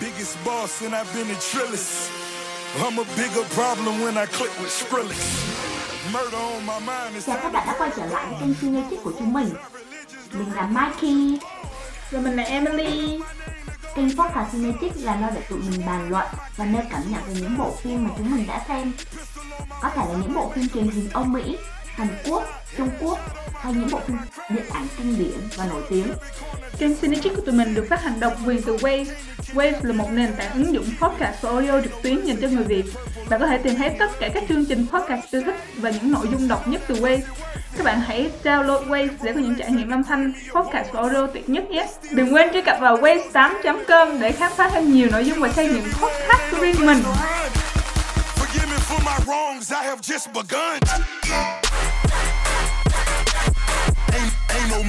biggest boss and I've been a trillist. I'm a bigger problem when I click with Skrillex. Murder on my mind is Chào các bạn đã quay trở lại với kênh Cinematic của chúng mình Mình là Mikey Rồi mình là Emily Kênh podcast Cinematic là nơi để tụi mình bàn luận và nêu cảm nhận về những bộ phim mà chúng mình đã xem Có thể là những bộ phim truyền hình Âu Mỹ, Hàn Quốc, Trung Quốc hay những bộ phim điện ảnh kinh điển và nổi tiếng. Kênh Cinechit của tụi mình được phát hành độc quyền từ Waze. Waze là một nền tảng ứng dụng podcast và audio trực tuyến dành cho người Việt. Bạn có thể tìm thấy tất cả các chương trình podcast yêu thích và những nội dung độc nhất từ Waze. Các bạn hãy download Waze để có những trải nghiệm âm thanh, podcast và audio tuyệt nhất nhé. Đừng quên truy cập vào waze8.com để khám phá thêm nhiều nội dung và xây dựng podcast của riêng mình. Forgive me for my wrongs, I have just begun.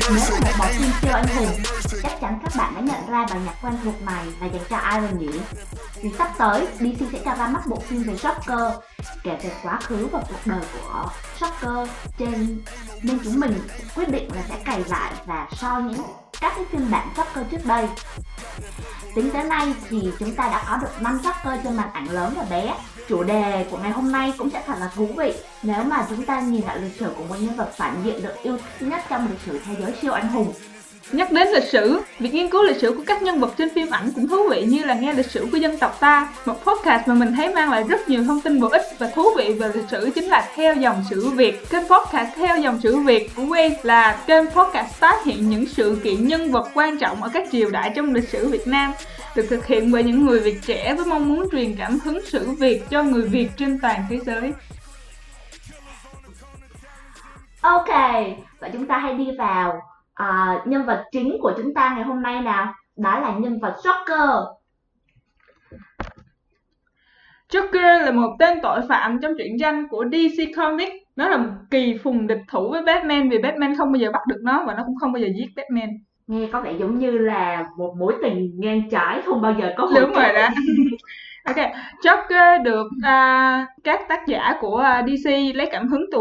Nếu là một bộ phim siêu anh hùng. Chắc chắn các bạn đã nhận ra bài nhạc quen thuộc này là dành cho ai rồi nhỉ? Vì sắp tới, DC sẽ cho ra mắt bộ phim về Joker Kể về quá khứ và cuộc đời của Joker trên Nên chúng mình quyết định là sẽ cày lại và so những các cái phiên bản Joker trước đây Tính tới nay thì chúng ta đã có được 5 Joker trên màn ảnh lớn và bé Chủ đề của ngày hôm nay cũng sẽ thật là thú vị Nếu mà chúng ta nhìn lại lịch sử của một nhân vật phản diện được yêu thích nhất trong lịch sử thế giới siêu anh hùng Nhắc đến lịch sử, việc nghiên cứu lịch sử của các nhân vật trên phim ảnh cũng thú vị như là nghe lịch sử của dân tộc ta. Một podcast mà mình thấy mang lại rất nhiều thông tin bổ ích và thú vị về lịch sử chính là Theo dòng sử Việt. Kênh podcast Theo dòng sử Việt của Way là kênh podcast tái hiện những sự kiện nhân vật quan trọng ở các triều đại trong lịch sử Việt Nam được thực hiện bởi những người Việt trẻ với mong muốn truyền cảm hứng sử Việt cho người Việt trên toàn thế giới. Ok, vậy chúng ta hãy đi vào à, nhân vật chính của chúng ta ngày hôm nay nào Đó là nhân vật Joker Joker là một tên tội phạm trong truyện tranh của DC Comics. Nó là một kỳ phùng địch thủ với Batman vì Batman không bao giờ bắt được nó và nó cũng không bao giờ giết Batman. Nghe có vẻ giống như là một mối tình ngang trái không bao giờ có hồi Đúng rồi đó. Ok, Joker được à, các tác giả của à, DC lấy cảm hứng từ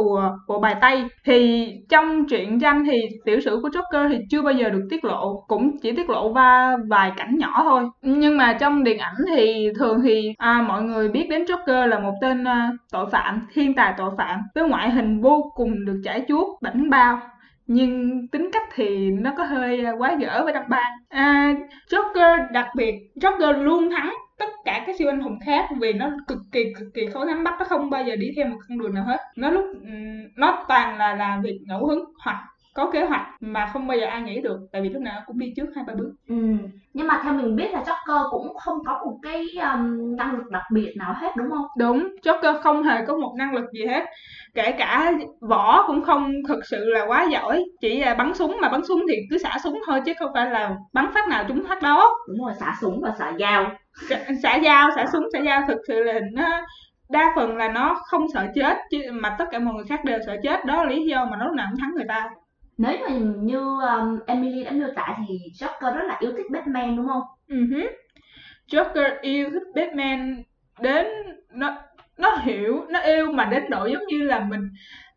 bộ bài Tây. Thì trong truyện tranh thì tiểu sử của Joker thì chưa bao giờ được tiết lộ, cũng chỉ tiết lộ va vài cảnh nhỏ thôi. Nhưng mà trong điện ảnh thì thường thì à, mọi người biết đến Joker là một tên à, tội phạm, thiên tài tội phạm với ngoại hình vô cùng được trải chuốt, bảnh bao nhưng tính cách thì nó có hơi à, quá dở với đập ban à, Joker đặc biệt Joker luôn thắng tất cả các siêu anh hùng khác vì nó cực kỳ cực kỳ khó nắm bắt nó không bao giờ đi theo một con đường nào hết. Nó lúc nó toàn là làm việc ngẫu hứng hoặc có kế hoạch mà không bao giờ ai nghĩ được tại vì lúc nào cũng đi trước hai ba bước. Ừ. Nhưng mà theo mình biết là Joker cũng không có một cái um, năng lực đặc biệt nào hết đúng không? đúng Joker không hề có một năng lực gì hết. Kể cả võ cũng không thực sự là quá giỏi chỉ là bắn súng mà bắn súng thì cứ xả súng thôi chứ không phải là bắn phát nào trúng phát đó. Đúng rồi, xả súng và xả dao. Xả- xả dao xả súng xả dao thực sự là nó đa phần là nó không sợ chết chứ mà tất cả mọi người khác đều sợ chết. Đó là lý do mà nó lúc nào cũng thắng người ta nếu mà như um, Emily đã miêu tả thì Joker rất là yêu thích Batman đúng không? Uh-huh. Joker yêu thích Batman đến nó nó hiểu nó yêu mà đến độ giống như là mình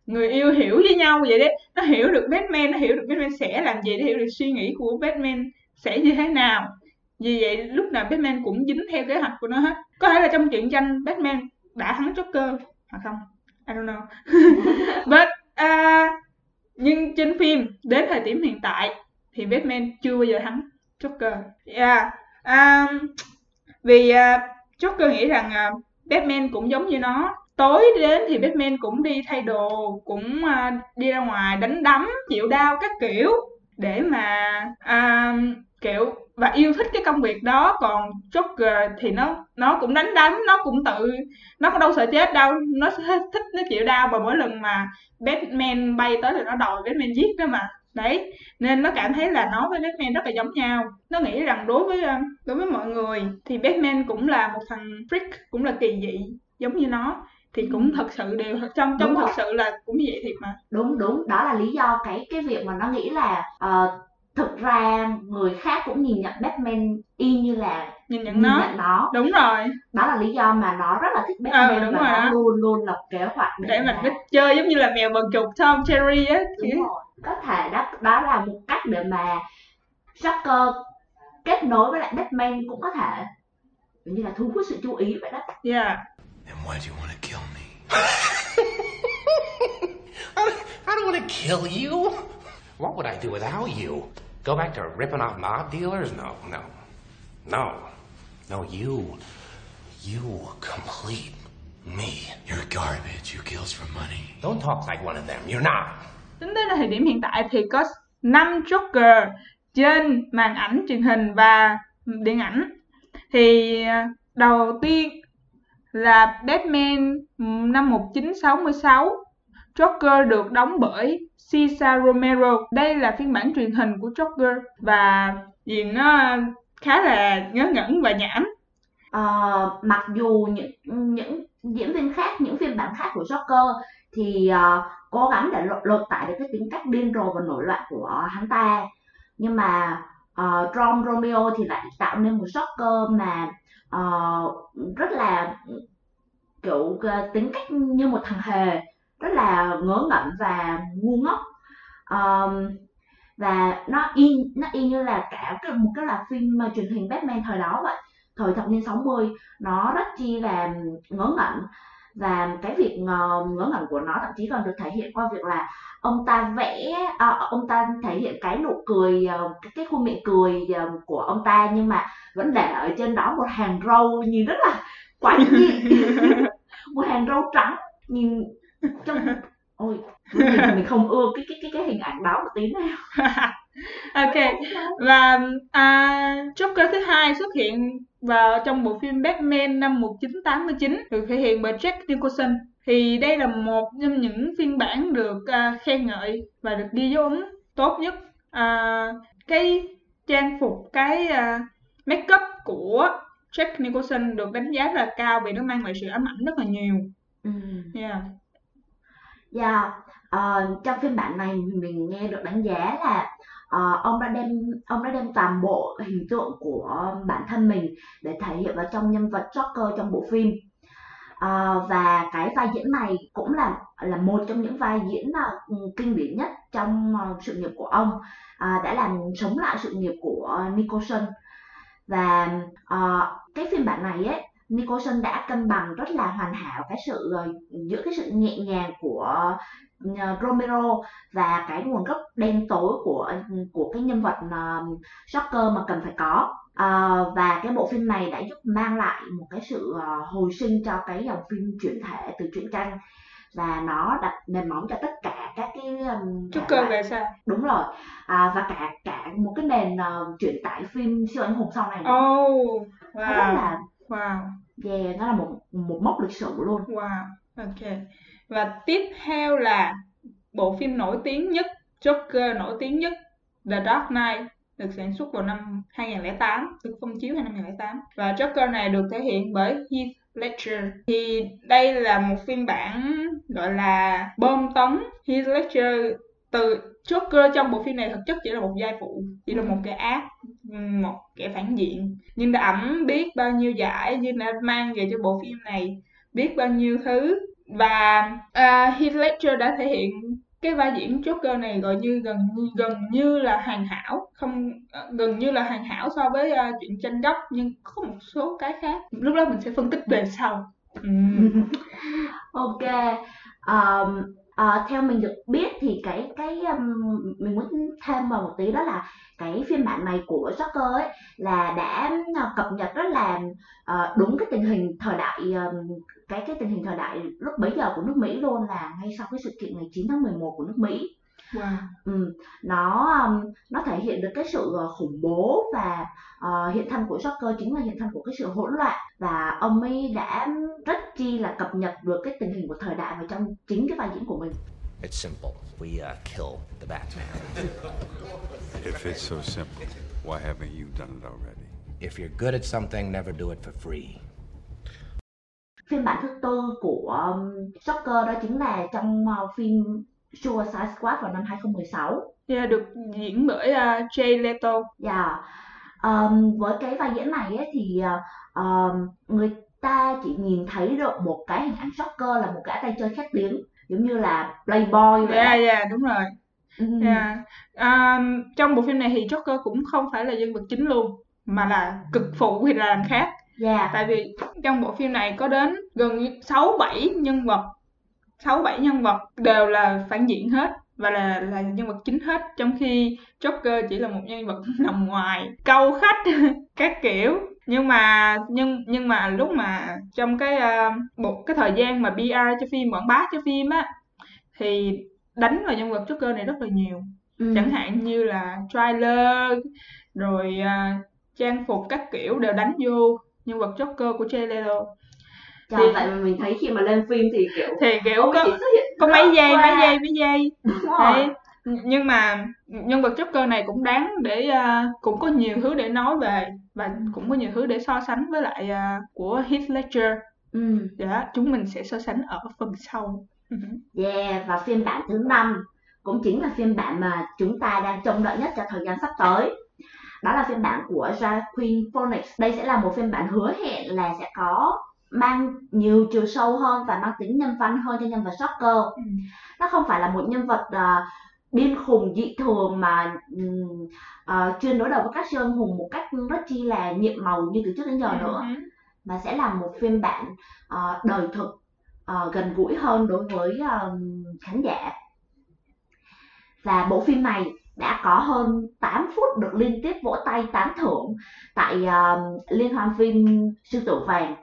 người yêu hiểu với nhau vậy đấy. Nó hiểu được Batman nó hiểu được Batman sẽ làm gì nó hiểu được suy nghĩ của Batman sẽ như thế nào. Vì vậy lúc nào Batman cũng dính theo kế hoạch của nó hết. Có thể là trong truyện tranh Batman đã thắng Joker hoặc không? I don't know. But uh, nhưng trên phim đến thời điểm hiện tại thì Batman chưa bao giờ thắng Joker yeah. um, vì uh, Joker nghĩ rằng uh, Batman cũng giống như nó tối đến thì Batman cũng đi thay đồ cũng uh, đi ra ngoài đánh đấm chịu đau các kiểu để mà uh, kiểu và yêu thích cái công việc đó. Còn Joker thì nó nó cũng đánh đấm nó cũng tự nó có đâu sợ chết đâu. Nó thích nó chịu đau và mỗi lần mà Batman bay tới thì nó đòi Batman giết đó mà. Đấy nên nó cảm thấy là nó với Batman rất là giống nhau. Nó nghĩ rằng đối với ờ, đối với mọi người thì Batman cũng là một thằng freak cũng là kỳ dị giống như nó. Thì cũng thật sự đều trong trong Đúng thật rồi. sự là cũng như vậy thiệt mà. Đúng đúng, đó là lý do cái cái việc mà nó nghĩ là ờ, thực ra người khác cũng nhìn nhận Batman y như là nhìn nhận nhìn nó nhận nó đúng rồi đó là lý do mà nó rất là thích Batman Ờ, đúng và rồi nó đó. luôn luôn lập kế hoạch để mà mình biết chơi giống như là mèo bần chuột Tom Jerry á đúng rồi có thể đó đó là một cách để mà Joker kết nối với lại Batman cũng có thể như là thu hút sự chú ý vậy đó Yeah. And why do you want to kill me? I, I don't want to kill you. What would I do without you? Go back to ripping off mob dealers? No, no. No. No, you. You complete me. You're garbage. You kills for money. Don't talk like one of them. You're not. Tính đến thời điểm hiện tại thì có 5 Joker trên màn ảnh truyền hình và điện ảnh. Thì à, đầu tiên là Batman năm 1966. Joker được đóng bởi Cesar Romero. Đây là phiên bản truyền hình của Joker và diện nó ờ, khá là ngớ ngẩn và nhảm. Ờ, mặc dù những những diễn viên khác những phiên bản khác của Joker thì uh, cố gắng để lột, lột tải được cái tính cách điên rồ và nổi loạn của hắn ta nhưng mà uh, John Romeo thì lại tạo nên một Joker mà uh, rất là kiểu uh, tính cách như một thằng hề rất là ngớ ngẩn và ngu ngốc. Ờm, và nó y nó y như là cả cái, một cái là phim ờ, truyền hình Batman thời đó vậy. Thời thập niên 60 nó rất chi là ngớ ngẩn. Và cái việc ngờ, ngớ ngẩn của nó thậm chí còn được thể hiện qua việc là ông ta vẽ à, ông ta thể hiện cái nụ cười ờ, cái, cái khuôn miệng cười ờ, của ông ta nhưng mà vẫn để ở trên đó một hàng râu nhìn rất là quái dị một hàng râu trắng nhìn trong ôi mình, mình không ưa cái cái cái cái hình ảnh đó một tí nào. Ok và à, Joker thứ hai xuất hiện vào trong bộ phim Batman năm 1989 được thể hiện bởi Jack Nicholson. Thì đây là một trong những phiên bản được à, khen ngợi và được ghi dấu ấn tốt nhất. À, cái trang phục cái à, make up của Jack Nicholson được đánh giá rất là cao vì nó mang lại sự ám ảnh rất là nhiều. Ừ. yeah. Dạ, ờ, trong phiên bản này mình nghe được đánh giá là ờ, ông đã đem ông đã đem toàn bộ hình tượng của bản thân mình để thể hiện vào trong nhân vật Joker trong bộ phim. Ờ, và cái vai diễn này cũng là là một trong những vai diễn ờ, kinh điển nhất trong ờ, sự nghiệp của ông À, đã làm sống lại sự nghiệp của Nicholson và ờ, cái phiên bản này ấy Nicholson đã cân bằng rất là hoàn hảo cái sự ờ, giữa cái sự nhẹ nhàng của ờ, Romero và cái nguồn gốc đen tối của của cái nhân vật Joker mà cần phải có. Ờ, và cái bộ phim này đã giúp mang lại một cái sự hồi sinh cho cái dòng phim chuyển thể từ truyện tranh và nó đặt nền móng cho tất cả các cái loại. về sau. Đúng rồi. À, và cả cả một cái nền uh, chuyển tải phim siêu anh hùng sau này nữa. oh nó rất wow. là wow yeah, nó là một một mốc lịch sử luôn Wow, ok. Và tiếp theo là bộ phim nổi tiếng nhất, Joker nổi tiếng nhất, The Dark Knight, được sản xuất vào năm 2008, được phong chiếu vào năm 2008. Và Joker này được thể hiện bởi Heath Ledger. Thì đây là một phiên bản gọi là bom tấn Heath Ledger từ Joker trong bộ phim này thực chất chỉ là một giai phụ, chỉ là một kẻ ác, một kẻ phản diện. Nhưng đã ẵm biết bao nhiêu giải, nhưng đã mang về cho bộ phim này biết bao nhiêu thứ. Và uh, Heath Ledger đã thể hiện cái vai diễn Joker này gọi như gần gần như là hoàn hảo. Không ờ, gần như là hoàn hảo so với uh, chuyện tranh gốc nhưng có một số cái khác. Lúc đó mình sẽ phân tích về sau. Ừm. ok. Um, à, theo mình được biết thì cái cái um, mình muốn thêm vào một tí đó là cái phiên bản này của Joker ấy là đã ờ, cập nhật rất là uh, đúng cái tình hình thời đại um, cái cái tình hình thời đại lúc bấy giờ của nước Mỹ luôn là ngay sau cái sự kiện ngày 9 tháng 11 của nước Mỹ wow Ừ, nó um, nó thể hiện được cái sự ờ, khủng bố và ờ, hiện thân của Joker chính là hiện thân của cái sự hỗn loạn và ông ấy đã rất chi là cập nhật được cái tình hình của thời đại vào trong chính cái vai diễn của mình. It's simple. We uh, kill the Batman. If it's so simple, why haven't you done it already? If you're good at something, never do it for free. Phiên bản thứ tư của um, Joker đó chính là trong ờ, phim Suicide Squad vào năm 2016. yeah, được diễn bởi uh, Jay Leto Dạ. Ờm, với cái vai diễn này ấy, thì ờm, người ta chỉ nhìn thấy được một cái hình ảnh Joker là một gã tay chơi khét tiếng giống như là playboy vậy yeah đó. yeah đúng rồi Ừ. Yeah. Um, trong bộ phim này thì Joker cũng không phải là nhân vật chính luôn mà là cực phụ hay là làm khác yeah tại vì trong bộ phim này có đến gần như sáu bảy nhân vật sáu bảy nhân vật đều là phản diện hết và là là nhân vật chính hết trong khi Joker chỉ là một nhân vật nằm ngoài câu khách các kiểu. Nhưng mà nhưng nhưng mà lúc mà trong cái uh, một cái thời gian mà PR cho phim quảng bá cho phim á thì đánh vào nhân vật Joker này rất là nhiều. Ừ. chẳng hạn như là trailer rồi uh, trang phục các kiểu đều đánh vô nhân vật Joker của Jared Leto Trời, thì- vậy mà mình thấy khi mà lên phim thì kiểu thì kiểu có có mấy giây mấy giây mấy rồi Đấy. nhưng mà nhân vật Joker này cũng đáng để à, cũng có nhiều thứ để nói về và cũng có nhiều thứ để so sánh với lại à, của Heath Ledger ừ. dạ chúng mình sẽ so sánh ở phần sau Yeah, và phiên bản thứ năm cũng chính là phiên bản mà chúng ta đang trông đợi nhất cho thời gian sắp tới. Đó là phiên bản của Joaquin Phoenix. Đây sẽ là một phiên bản hứa hẹn là sẽ có mang nhiều chiều sâu hơn và mang tính nhân văn hơn cho nhân vật Joker. Ừ. Nó không phải là một nhân vật à, điên khùng dị thường mà ừm, à, chuyên đối đầu với các siêu anh hùng một cách rất chi là nhiệm màu như từ trước đến giờ nữa Ừ. mà sẽ là một phiên bản ờ, đời thực ờ, gần gũi hơn đối với ờ, khán giả và bộ phim này đã có hơn 8 phút được liên tiếp vỗ tay tán thưởng tại ờ, liên hoan phim sư tử vàng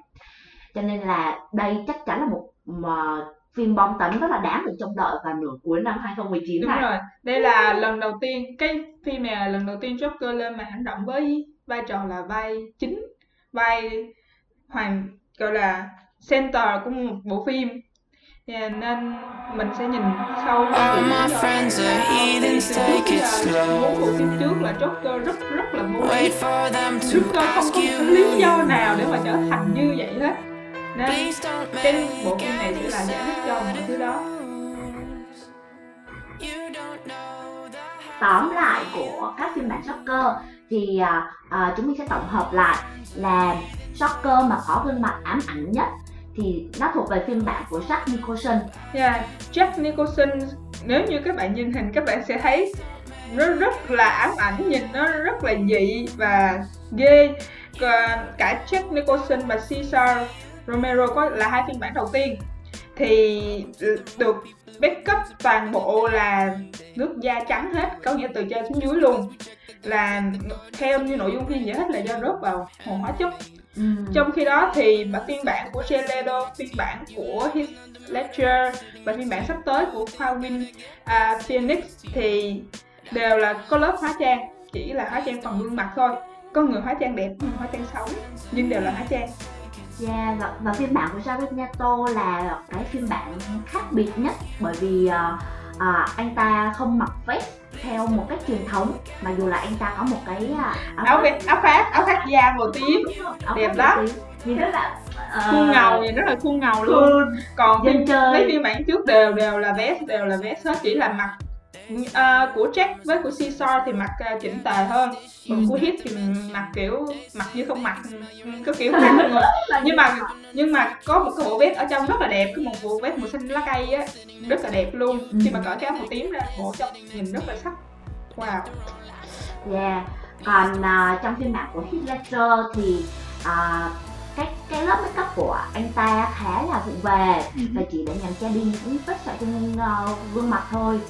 cho nên là đây chắc chắn là một mà phim bom tấn rất là đáng được trông đợi vào nửa cuối năm 2019 đúng này. rồi. Đây là lần đầu tiên cái phim này là lần đầu tiên Joker lên màn hành động với vai trò là vai chính vai hoàng gọi là center của một bộ phim. Yeah, nên mình sẽ nhìn sâu bốn bộ phim trước là Joker rất rất là vô Wait lý for them to Joker không có lý do you nào để mà trở thành như vậy hết nên Please don't cái bộ phim này sẽ là giải thích cho mọi thứ đó moves. You don't know the tóm lại của các phiên bản Joker thì à, à, chúng mình sẽ tổng hợp lại là Joker mà có gương mặt ám ảnh nhất thì nó thuộc về phiên bản của Jack Nicholson Yeah, Jack Nicholson nếu như các bạn nhìn hình các bạn sẽ thấy nó rất là ám ảnh nhìn nó rất là dị và ghê cả Jack Nicholson và Cesar Romero có là hai phiên bản đầu tiên thì được backup toàn bộ là nước da trắng hết có nghĩa từ trên xuống dưới luôn là theo như nội dung phim giải thích là do rớt vào hồ hóa chất Ừm, trong khi đó thì mà phiên bản của Leto, phiên bản của Heath Ledger và phiên bản sắp tới của Joaquin à, Phoenix thì đều là có lớp hóa trang, chỉ là hóa trang phần gương mặt thôi. Có người hóa trang đẹp, người hóa trang xấu, nhưng đều là hóa trang. Yeah, và, và phiên bản của Jared Leto là cái phiên bản khác biệt nhất bởi vì à, à, anh ta không mặc vest theo một cách truyền thống mà dù là anh ta có một cái à, Áo vest, áo khoác, áo khoác da màu tím, đẹp lắm. nhìn rất là khuôn ngầu, nhìn rất là khuôn ngầu luôn. Còn dân chơi. mấy phiên bản trước đều đều là vest, đều là vest hết, chỉ là mặc à, của Jack với của Caesar thì mặc à, chỉnh tề hơn còn Ừ. của Heath thì mặc kiểu mặc như không mặc ừ, có kiểu khác mọi người nhưng mà nhưng mà có một cái bộ vest ở trong rất là đẹp cái một bộ vest màu xanh lá cây á rất là đẹp luôn Ừ. khi mà cởi cái áo màu tím ra bộ trong nhìn rất là sắc wow Yeah. Còn à, trong phiên bản của Heath Ledger thì à, cái cái lớp make up của anh ta khá là vụng về và chỉ để nhằm che đi những vết sẹo trên ờ, gương mặt thôi.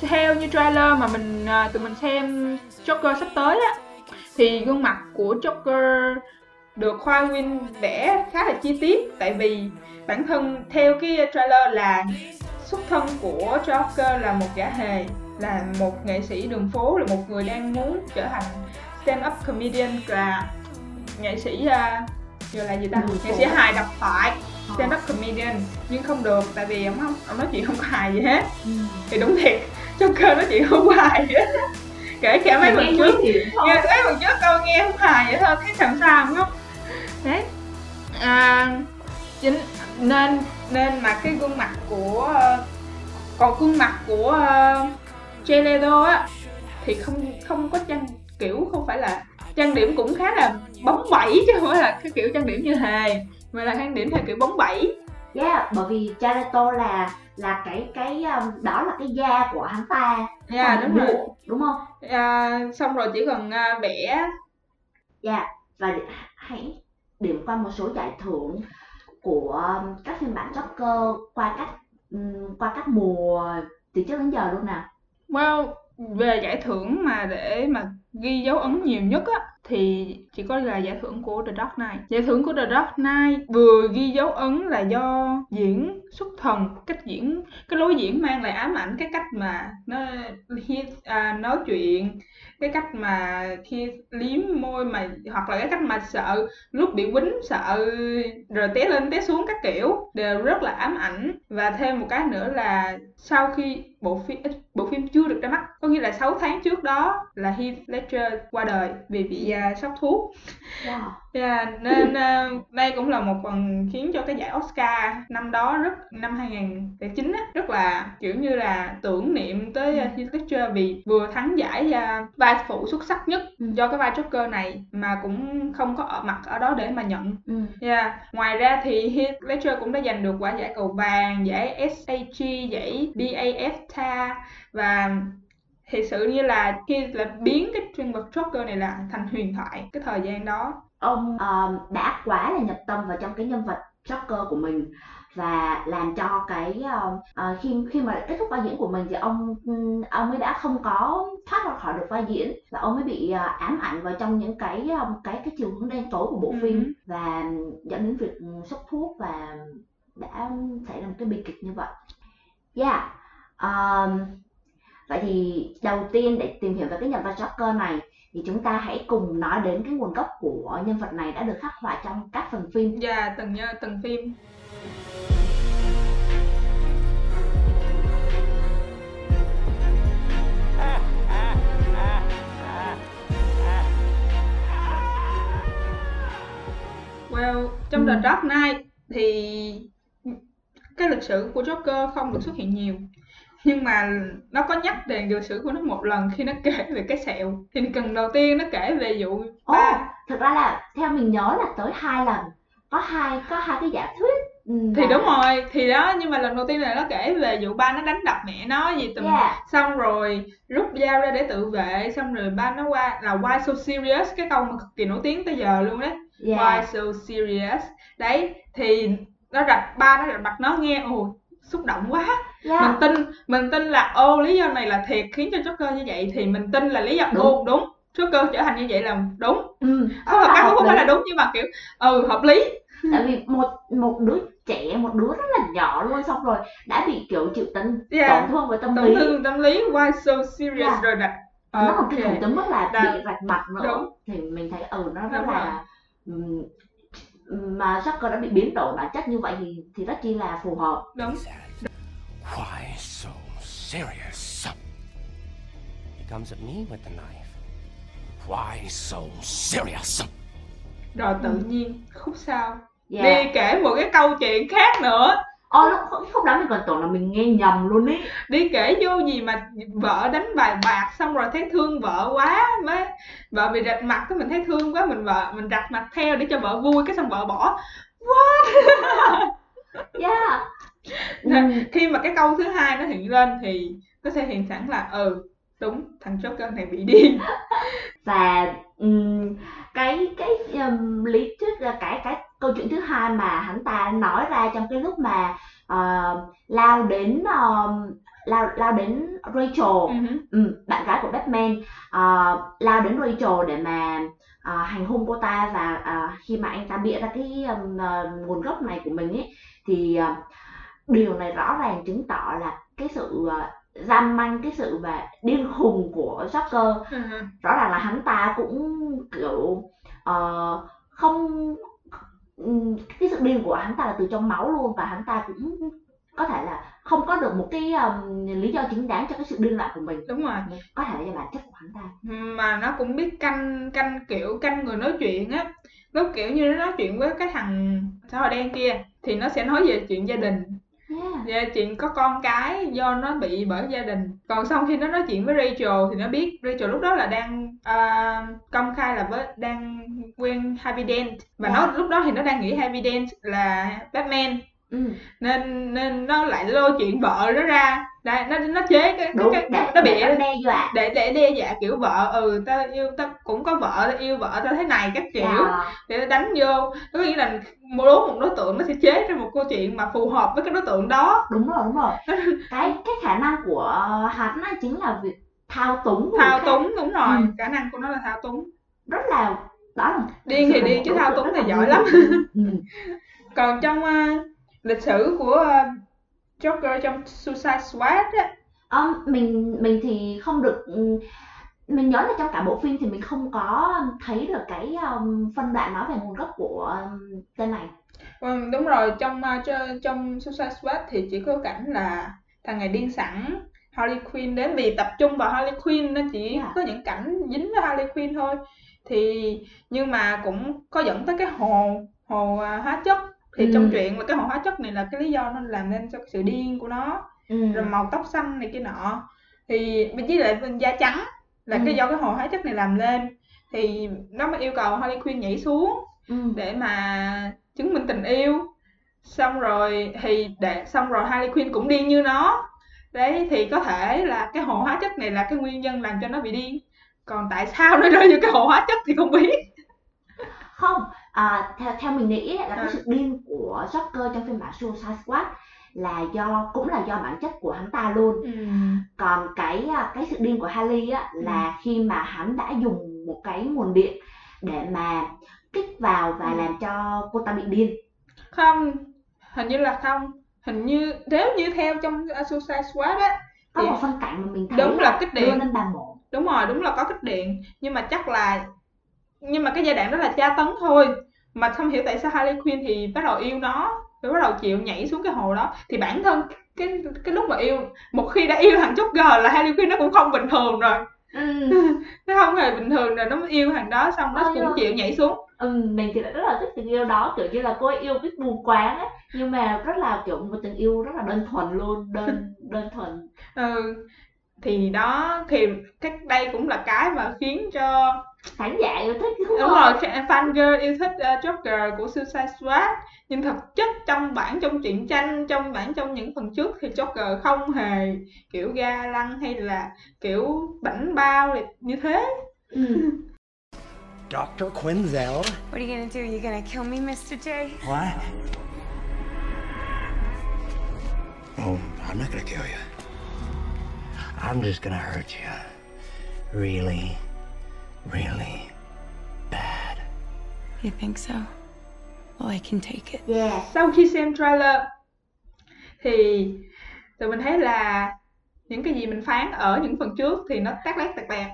Theo như trailer mà mình à, tụi mình xem Joker sắp tới á thì gương mặt của Joker được Khoa Win vẽ khá là chi tiết. Tại vì bản thân theo cái trailer là xuất thân của Joker là một giả hề là một nghệ sĩ đường phố là một người đang muốn trở thành stand up comedian là nghệ sĩ uh, gọi là gì ta? Nghệ sĩ hài độc thoại stand up comedian nhưng không được tại vì ông không ông nói chuyện không có hài gì hết. Ừ. thì đúng thiệt Joker nói chuyện không hài kể cả mấy phần trước. nghe mấy phần trước câu nghe không hài vậy thôi thấy làm sao không? Đấy. À, chính nên nên mà cái gương mặt của ờ, còn gương mặt của uh, Jared Leto á thì không không có trang kiểu không phải là trang điểm cũng khá là bóng bẩy chứ không phải là cái kiểu trang điểm như hề mà là trang điểm theo kiểu bóng bẩy. Yeah, bởi vì Leto là là cái cái um, đó là cái da của hắn ta. yeah, Còn đúng rồi Đúng không? à, xong rồi chỉ cần à, vẽ Yeah. Và hãy điểm qua một số giải thưởng của các phiên bản Joker qua các qua các mùa từ trước đến giờ luôn nào. Well, về giải thưởng mà để mà ghi dấu ấn nhiều nhất á thì chỉ có là giải thưởng của The Dark Knight. Giải thưởng của The Dark Knight vừa ghi dấu ấn là do diễn xuất thần, cách diễn, cái lối diễn mang lại ám ảnh, cái cách mà nó à, nói chuyện, cái cách mà khi liếm môi mà hoặc là cái cách mà sợ lúc bị quýnh sợ rồi té lên té xuống các kiểu đều rất là ám ảnh và thêm một cái nữa là sau khi bộ phim bộ phim chưa được ra mắt có nghĩa là 6 tháng trước đó là Heath Ledger qua đời vì bị à, sốc thuốc Wow. Yeah, nên à, đây cũng là một phần khiến cho cái giải Oscar năm đó rất năm 2009 á, rất là kiểu như là tưởng niệm tới uh, Heath Ledger vì vừa thắng giải à, vai phụ xuất sắc nhất Ừ. do cái vai Joker này mà cũng không có ở mặt ở đó để mà nhận. Ừ. Yeah. Ngoài ra thì Heath Ledger cũng đã giành được quả giải cầu vàng, giải SAG, giải BAFTA và thực sự như là khi là biến cái nhân vật Joker này là thành huyền thoại cái thời gian đó Ông ờ, đã quá là nhập tâm vào trong cái nhân vật Joker của mình và làm cho cái ờ, khi khi mà kết thúc vai diễn của mình thì ông ông ấy đã không có thoát ra khỏi được vai diễn và ông ấy bị ờ, ám ảnh vào trong những cái ờ, cái cái chiều hướng đen tối của bộ Ừ. phim và dẫn đến việc sốc thuốc và đã xảy ra một cái bi kịch như vậy. Yeah. Um, vậy thì đầu tiên để tìm hiểu về cái nhân vật Joker này thì chúng ta hãy cùng nói đến cái nguồn gốc của nhân vật này đã được khắc họa trong các phần phim. và từng nhớ từng phim Well, trong The Ừ. Dark Knight thì cái lịch sử của Joker không được xuất hiện nhiều nhưng mà nó có nhắc đến lịch sử của nó một lần khi nó kể về cái sẹo. Thì cần đầu tiên nó kể về vụ ba. thực ra là theo mình nhớ là tới hai lần, có hai có hai cái giả thuyết. Ừ, thì đúng rồi thì đó nhưng mà lần đầu tiên là nó kể về vụ ba nó đánh đập mẹ nó gì tùm. Yeah. xong rồi rút dao ra để tự vệ xong rồi ba nó qua là why so serious? Cái câu mà cực kỳ nổi tiếng tới giờ luôn đấy. Yeah. why so serious? Đấy thì nó rạch ba nó rạch mặt nó nghe ồ xúc động quá Yeah. mình tin mình tin là ô lý do này là thiệt khiến cho Joker như vậy thì mình tin là lý do Đúng. ô đúng Joker trở thành như vậy là đúng Ừ, không cái hợp không phải lý. là đúng nhưng mà kiểu ừ hợp lý Tại vì một một đứa trẻ, một đứa rất là nhỏ luôn xong rồi đã bị kiểu chịu tấn Yeah. tổn thương với tâm tổn lý. thương tâm lý why so serious Yeah. rồi đặt nó còn kinh khủng tới mức là Đã- bị rạch mặt nữa Đúng. thì mình thấy ừ nó rất Đúng là ừm, mà Joker đã bị biến đổi bản chất như vậy thì thì rất chi là phù hợp đúng Why so serious? He comes at me with the knife. Why so serious? rồi tự nhiên khúc sau yeah. đi kể một cái câu chuyện khác nữa Ồ, lúc, lúc, lúc đó mình còn tưởng là mình nghe nhầm luôn ý. Đi kể vô gì mà vợ đánh bài bạc xong rồi thấy thương vợ quá mới vợ bị rạch mặt cái mình thấy thương quá mình vợ mình rạch mặt theo để cho vợ vui cái xong vợ bỏ. Yeah. Nên Ừm, khi mà cái câu thứ hai nó hiện lên thì nó sẽ hiện sẵn là ừ đúng thằng Joker này bị điên. Và ừm, cái cái ừm, lý thuyết là cái cái câu chuyện thứ hai mà hắn ta nói ra trong cái lúc mà ờ, lao đến ờm, lao lao đến Rachel hử. ừ, bạn gái của Batman ờ, lao đến Rachel để mà ờ, hành hung cô ta và ờ, khi mà anh ta bịa ra cái ừm, ờ, nguồn gốc này của mình ấy thì ờ, điều này rõ ràng chứng tỏ là cái sự ờ, gian manh cái sự và điên khùng của Joker. Ừ hử. rõ ràng là hắn ta cũng kiểu ờ, không cái sự điên của hắn ta là từ trong máu luôn và hắn ta cũng có thể là không có được một cái ừm, lý do chính đáng cho cái sự điên loạn của mình. Đúng rồi. Có thể là do bản chất của hắn ta. Mà nó cũng biết canh canh kiểu canh người nói chuyện á. Lúc kiểu như nó nói chuyện với cái thằng xã hội đen kia thì nó sẽ nói về chuyện gia đình yeah. chuyện có con cái do nó bị bởi gia đình còn xong khi nó nói chuyện với Rachel thì nó biết Rachel lúc đó là đang à, công khai là với đang quen Harvey Dent và nó Yeah. lúc đó thì nó đang nghĩ Harvey Dent là Batman ừ. nên nên nó lại lôi chuyện vợ nó ra đây nó nó chế cái đúng cái, cái nó bịa nó đe dọa để để đe dọa kiểu vợ ừ ta yêu ta cũng có vợ ta yêu vợ ta thế này các kiểu Dạ. để nó đánh vô có nghĩa là một đối một đối tượng nó sẽ chế ra một câu chuyện mà phù hợp với cái đối tượng đó đúng rồi đúng rồi cái cái khả năng của hắn á chính là việc thao túng thao khác. túng đúng rồi Ừ. khả năng của nó là thao túng rất là đó là Điên thì điên chứ thao túng thì giỏi lắm. ừ. còn trong ờ, lịch sử của ờ, Joker trong Suicide Squad á. Ờ, mình mình thì không được ừ, mình nhớ là trong cả bộ phim thì mình không có thấy được cái um, phân đoạn nói về nguồn gốc của um, tên này. Ừ, đúng rồi trong cho- trong Suicide Squad thì chỉ có cảnh là thằng này điên sẵn Harley Quinn đến vì tập trung vào Harley Quinn nó chỉ Yeah. có những cảnh dính với Harley Quinn thôi. Thì nhưng mà cũng có dẫn tới cái hồ hồ hóa chất thì Ừ. trong truyện là cái hồ hóa chất này là cái lý do nó làm nên cho sự điên của nó ừ. rồi màu tóc xanh này kia nọ thì với lại bên da trắng là Ừ. cái do cái hồ hóa chất này làm lên thì nó mới yêu cầu Harley Quinn nhảy xuống Ừ. để mà chứng minh tình yêu xong rồi thì để xong rồi Harley Quinn cũng điên như nó đấy thì có thể là cái hồ hóa chất này là cái nguyên nhân làm cho nó bị điên còn tại sao nó rơi vô cái hồ hóa chất thì không biết không à, theo theo mình nghĩ là cái À. sự điên của Joker trong phiên bản Suicide Squad là do cũng là do bản chất của hắn ta luôn. Còn cái à, cái sự điên của Harley á là khi mà hắn đã dùng một cái nguồn điện để mà kích vào và Ừ. làm cho cô ta bị điên. Không hình như là không. Hình như nếu như theo trong Suicide Squad á có Thì- một phân cảnh mà mình thấy đúng là kích điện. Lên bàn mổ đúng rồi đúng là có kích điện. Nhưng mà chắc là nhưng mà cái giai đoạn đó là tra tấn thôi. Mà không hiểu tại sao Harley Quinn thì bắt đầu yêu nó rồi bắt đầu chịu nhảy xuống cái hồ đó. Thì bản thân cái cái lúc mà yêu một khi đã yêu thằng Joker là Harley Quinn nó cũng không bình thường rồi. Ừ. nó không hề bình thường rồi nó mới yêu thằng đó xong nó cũng chịu nhảy xuống. Ừ mình thì lại rất là thích tình yêu đó kiểu như là cô ấy yêu biết mù quáng ấy. Nhưng mà rất là kiểu một tình yêu rất là đơn thuần luôn đơn đơn thuần. Ừ thì đó thì cái đây cũng là cái mà khiến cho khán giả yêu thích đúng, đúng rồi fan- fan girl yêu thích uh, Joker của Suicide Squad nhưng thực chất trong bản trong truyện tranh trong bản trong những phần trước thì Joker không hề kiểu ga lăng hay là kiểu bảnh bao như thế ừ. Dr. Quinzel. What are you gonna do? You gonna kill me, Mr. J? What? Oh, I'm not gonna kill you. I'm just gonna hurt you. Really, really bad. You think so? Well, I can take it. yeah sau khi xem trailer thì tụi mình thấy là những cái gì mình phán ở những phần trước thì nó tác lát tạc bạc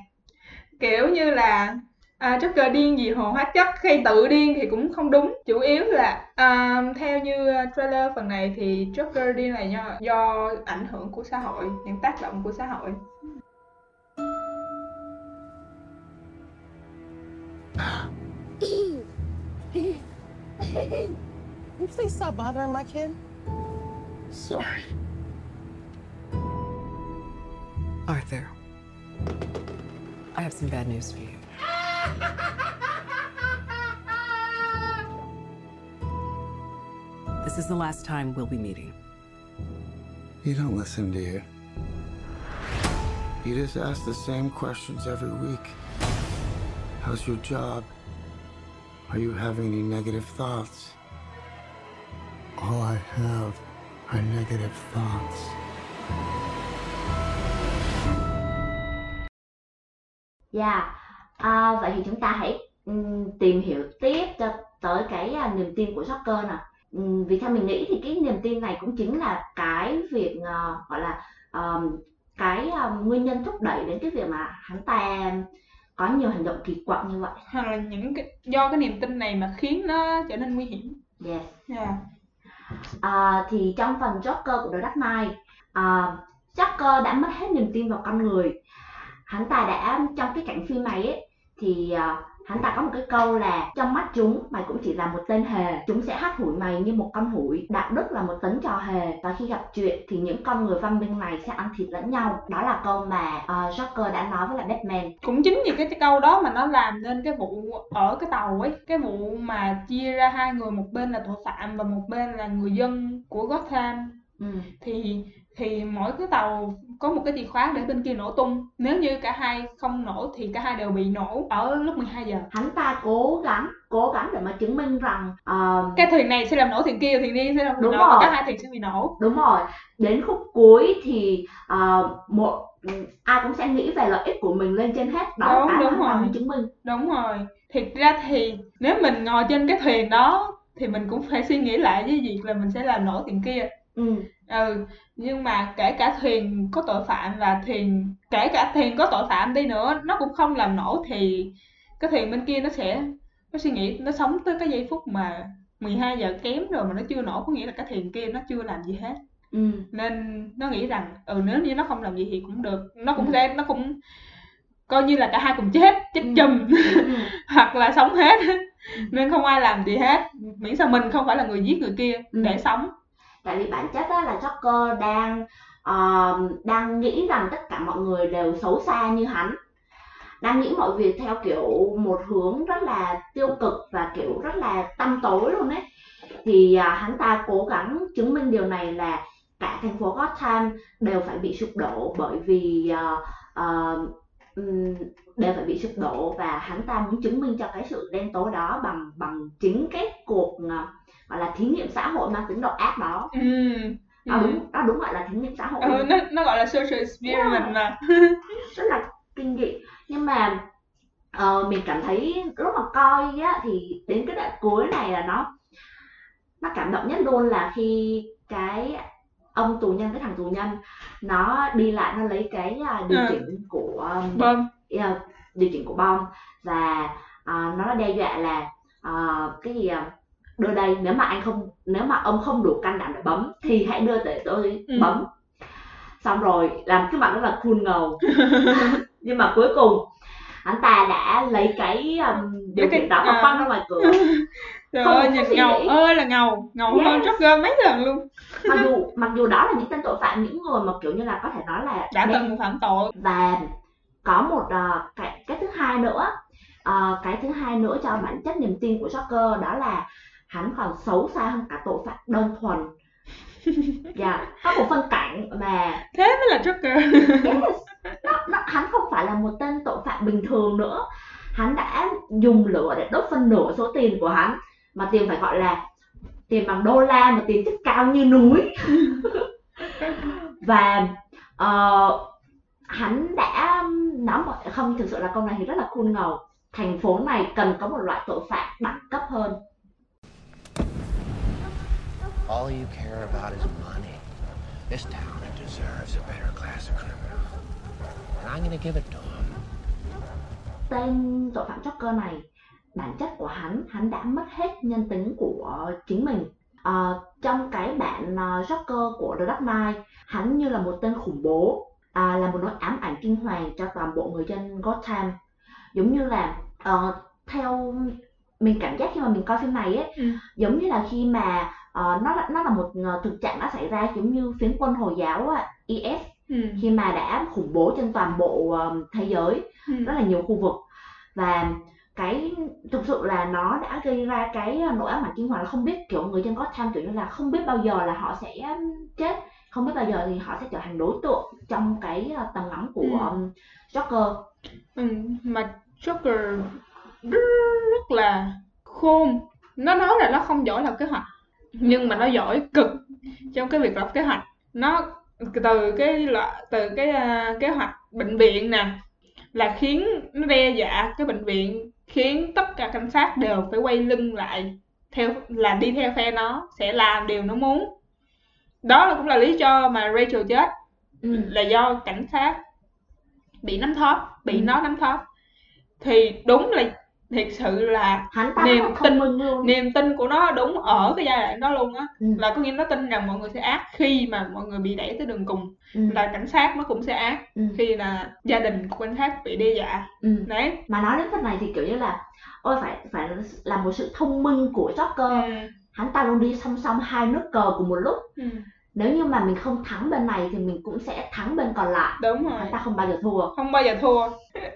kiểu như là à, Joker điên vì hồ hóa chất hay tự điên thì cũng không đúng chủ yếu là à, theo như trailer phần này thì Joker điên là do, do ảnh hưởng của xã hội những tác động của xã hội you please stop bothering my kid? Sorry. Arthur, I have some bad news for you. This is the last time we'll be meeting. You don't listen, do you? You just ask the same questions every week. How's your job? Are you having any negative thoughts? All I have are negative thoughts. Yeah. À, vậy thì chúng ta hãy um, tìm hiểu tiếp cho tới cái uh, niềm tin của soccer nè. Um, ừ, vì theo mình nghĩ thì cái niềm tin này cũng chính là cái việc uh, gọi là um, cái uh, nguyên nhân thúc đẩy đến cái việc mà hắn ta có nhiều hành động kỳ quặc như vậy. hoặc là những cái do cái niềm tin này mà khiến nó trở nên nguy hiểm Yes. yeah. À, thì trong phần Joker của The Dark Knight, à, Joker đã mất hết niềm tin vào con người. Hắn ta đã trong cái cảnh phim này ấy thì à, hắn ta có một cái câu là trong mắt chúng mày cũng chỉ là một tên hề. Chúng sẽ hắt hủi mày như một con hủi. Đạo đức là một tấn trò hề. Và khi gặp chuyện thì những con người văn minh này sẽ ăn thịt lẫn nhau. Đó là câu mà uh, Joker đã nói với lại Batman. Cũng chính vì cái câu đó mà nó làm nên cái vụ ở cái tàu ấy. Cái vụ mà chia ra hai người một bên là tội phạm và một bên là người dân của Gotham. Ừ. thì thì mỗi cái tàu có một cái chìa khóa để bên kia nổ tung. Nếu như cả hai không nổ thì cả hai đều bị nổ ở lúc 12 giờ. Hắn ta cố gắng cố gắng để mà chứng minh rằng uh, cái thuyền này sẽ làm nổ thuyền kia thuyền đi sẽ làm đúng nổ rồi. cả hai thuyền sẽ bị nổ. Đúng rồi. Đến khúc cuối thì uh, một ai cũng sẽ nghĩ về lợi ích của mình lên trên hết. Đó đúng, cái đúng rồi. chứng minh. Đúng rồi. Thiệt ra thì nếu mình ngồi trên cái thuyền đó thì mình cũng phải suy nghĩ lại với việc là mình sẽ làm nổ thuyền kia ừ. Ừ nhưng mà kể cả thuyền có tội phạm và thuyền kể cả thuyền có tội phạm đi nữa nó cũng không làm nổ thì cái thuyền bên kia nó sẽ nó suy nghĩ nó sống tới cái giây phút mà 12 giờ kém rồi mà nó chưa nổ có nghĩa là cái thuyền kia nó chưa làm gì hết. Ừ. Nên nó nghĩ rằng ừ nếu như nó không làm gì thì cũng được nó cũng Ừ. sẽ nó cũng coi như là cả hai cùng chết chết Ừ. chùm. Ừ. Hoặc là sống hết. Nên không ai làm gì hết. Miễn sao mình không phải là người giết người kia Ừ. để sống tại vì bản chất đó là Joker đang uh, đang nghĩ rằng tất cả mọi người đều xấu xa như hắn. Đang nghĩ mọi việc theo kiểu một hướng rất là tiêu cực và kiểu rất là tăm tối luôn ấy. Thì uh, hắn ta cố gắng chứng minh điều này là cả thành phố Gotham đều phải bị sụp đổ bởi vì uh, uh, đều phải bị sụp đổ và hắn ta muốn chứng minh cho cái sự đen tối đó bằng bằng chính cái cuộc à, gọi là thí nghiệm xã hội mang tính độc ác đó. Ừ. đó Ừ. đúng đó đúng gọi là thí nghiệm xã hội. Ừ, nó nó gọi là social experiment mà. Rất là kinh dị. Nhưng mà ờ, mình cảm thấy lúc mà coi á thì đến cái đoạn cuối này là nó nó cảm động nhất luôn là khi cái ông tù nhân cái thằng tù nhân nó đi lại nó lấy cái à, điều Ừ. chỉnh của um, bơm yeah, điều chỉnh của bom. Và à, nó đe dọa là à, cái gì à, đưa đây nếu mà anh không nếu mà ông không đủ can đảm để bấm thì hãy đưa để tôi Ừ. bấm xong rồi làm cái mặt rất là cool ngầu nhưng mà cuối cùng anh ta đã lấy cái um, điều khiển đó và à. quăng ra ngoài cửa trời Không ơi nhìn ngầu ơi là ngầu ngầu hơn Yes. Joker mấy lần luôn mặc dù mặc dù đó là những tên tội phạm những người mà kiểu như là có thể nói là đã đen từng phạm tội và có một ờ, cái cái thứ hai nữa ờ, cái thứ hai nữa cho bản chất niềm tin của Joker đó là hắn còn xấu xa hơn cả tội phạm đơn thuần. Dạ có một phân cảnh mà thế mới là Joker. Yes, nó, nó, hắn không phải là một tên tội phạm bình thường nữa. Hắn đã dùng lửa để đốt phân nửa số tiền của hắn mà tiền phải gọi là tiền bằng đô la mà tiền chất cao như núi. Và ờ, hắn đã nói một không thực sự là câu này thì rất là cool ngầu. Thành phố này cần có một loại tội phạm đẳng cấp hơn All you care about is money. This town deserves a better class of criminal. And I'm gonna give it to him. tên tội phạm Joker này bản chất của hắn hắn đã mất hết nhân tính của chính mình Ờ, trong cái bản ờ, Joker của The Dark Knight hắn như là một tên khủng bố à, là một nỗi ám ảnh kinh hoàng cho toàn bộ người dân Gotham giống như là ờ, theo mình cảm giác khi mà mình coi phim này ấy Ừ. giống như là khi mà ờ, nó là nó là một ờ, thực trạng đã xảy ra giống như phiến quân hồi giáo á, IS ừ. khi mà đã khủng bố trên toàn bộ ờ, thế giới Ừ. rất là nhiều khu vực và cái thực sự là nó đã gây ra cái ờ, nỗi ám ảnh kinh hoàng là không biết kiểu người dân Gotham kiểu như là không biết bao giờ là họ sẽ chết không biết bao giờ thì họ sẽ trở thành đối tượng trong cái ờ, tầm ngắm của Ừ. um, Joker Ừ, mà Joker rất, rất là khôn nó nói là nó không giỏi lập kế hoạch nhưng mà nó giỏi cực trong cái việc lập kế hoạch nó từ cái loại từ cái à, kế hoạch bệnh viện nè là khiến nó đe dọa cái bệnh viện khiến tất cả cảnh sát đều phải quay lưng lại theo là đi theo phe nó sẽ làm điều nó muốn đó là cũng là lý do mà Rachel chết ừ. là do cảnh sát bị nắm thóp bị Ừ. nó nắm thóp thì đúng là thiệt sự là niềm tin luôn niềm tin của nó đúng ở cái giai đoạn đó luôn á Ừ. là có nghĩa nó tin rằng mọi người sẽ ác khi mà mọi người bị đẩy tới đường cùng ừ. là cảnh sát nó cũng sẽ ác Ừ. khi là gia đình của cảnh sát bị đe dọa Ừ. đấy mà nói đến phần này thì kiểu như là ôi phải phải là một sự thông minh của Joker ừ. hắn ta luôn đi song song hai nước cờ cùng một lúc Ừ. nếu như mà mình không thắng bên này thì mình cũng sẽ thắng bên còn lại đúng rồi hắn ta không bao giờ thua không bao giờ thua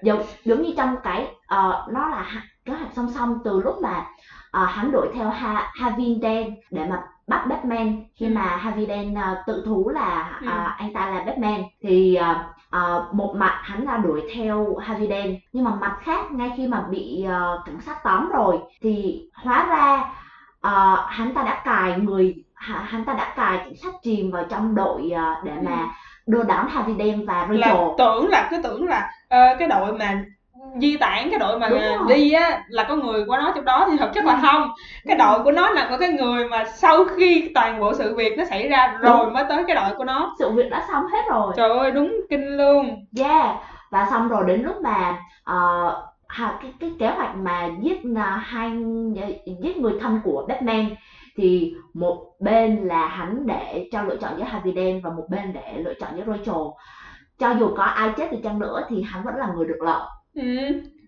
giống giống như trong cái ờ, nó là kế hoạch song song từ lúc mà ờ, hắn đuổi theo ha, Harvey Dent để mà bắt Batman khi Ừ. mà Harvey Dent ờ, tự thú là Ừ. ờ, anh ta là Batman thì ờ, ờ, một mặt hắn là đuổi theo Harvey Dent nhưng mà mặt khác ngay khi mà bị ờ, cảnh sát tóm rồi thì hóa ra ờ, hắn ta đã cài người hắn ta đã cài cảnh sát chìm vào trong đội ờ, để mà Ừ. đưa đón Harvey Dent và là Rachel. tưởng là cứ tưởng là ờ, cái đội mà di tản cái đội mà Đúng đi á là có người của nó trong đó thì thật chất là không. Cái đội của nó là có cái người mà sau khi toàn bộ sự việc nó xảy ra rồi mới tới cái đội của nó. Sự việc đã xong hết rồi. Trời ơi đúng kinh luôn. Yeah. Và xong rồi đến lúc mà ha- cái cái kế hoạch mà giết à, hai giết người thân của Batman thì một bên là hắn để cho lựa chọn giữa Harvey Dent và một bên để lựa chọn giữa Rachel cho dù có ai chết đi chăng nữa thì hắn vẫn là người được lợi ừ.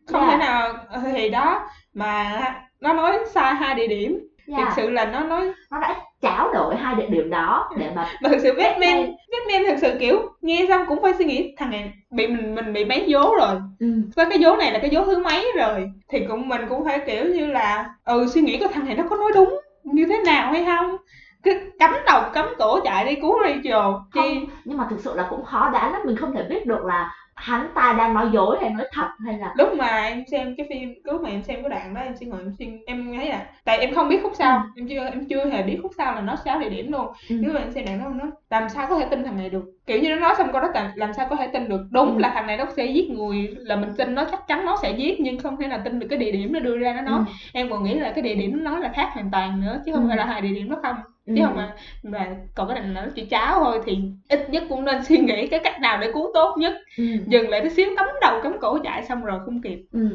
không Yeah. thể nào thì đó mà nó nói sai hai địa điểm Yeah. thực sự là nó nói nó đã tráo đổi hai địa điểm đó để mà mà thực sự Batman Batman. Thực sự kiểu nghe xong cũng phải suy nghĩ thằng này bị mình mình bị mấy vố rồi ừ, với cái vố này là cái vố thứ mấy rồi thì cũng mình cũng phải kiểu như là ừ suy nghĩ coi thằng này nó có nói đúng như thế nào hay không? Cứ cắm đầu cắm cổ chạy đi cứu Rachel không nhưng mà thực sự là cũng khó đoán lắm mình không thể biết được là hắn ta đang nói dối hay nói thật hay là lúc mà em xem cái phim lúc mà em xem cái đoạn đó em suy ngồi em suy em thấy là tại em không biết khúc sau em chưa em chưa hề biết khúc sau là nó sáu địa điểm luôn Ừ. nhưng mà em xem đoạn đó nó làm sao có thể tin thằng này được kiểu như nó nói xong câu đó làm, làm sao có thể tin được đúng Ừ. là thằng này nó sẽ giết người là mình tin nó chắc chắn nó sẽ giết nhưng không thể nào tin được cái địa điểm nó đưa ra nó nói Ừ. em còn nghĩ là cái địa điểm nó nói là khác hoàn toàn nữa chứ không Ừ. phải là hai địa điểm nó không Ừ. chứ không mà mà còn cái này là nó chỉ cháo thôi thì ít nhất cũng nên suy nghĩ cái cách nào để cứu tốt nhất ừ. dừng lại tí xíu cắm đầu cắm cổ chạy xong rồi không kịp Ừ.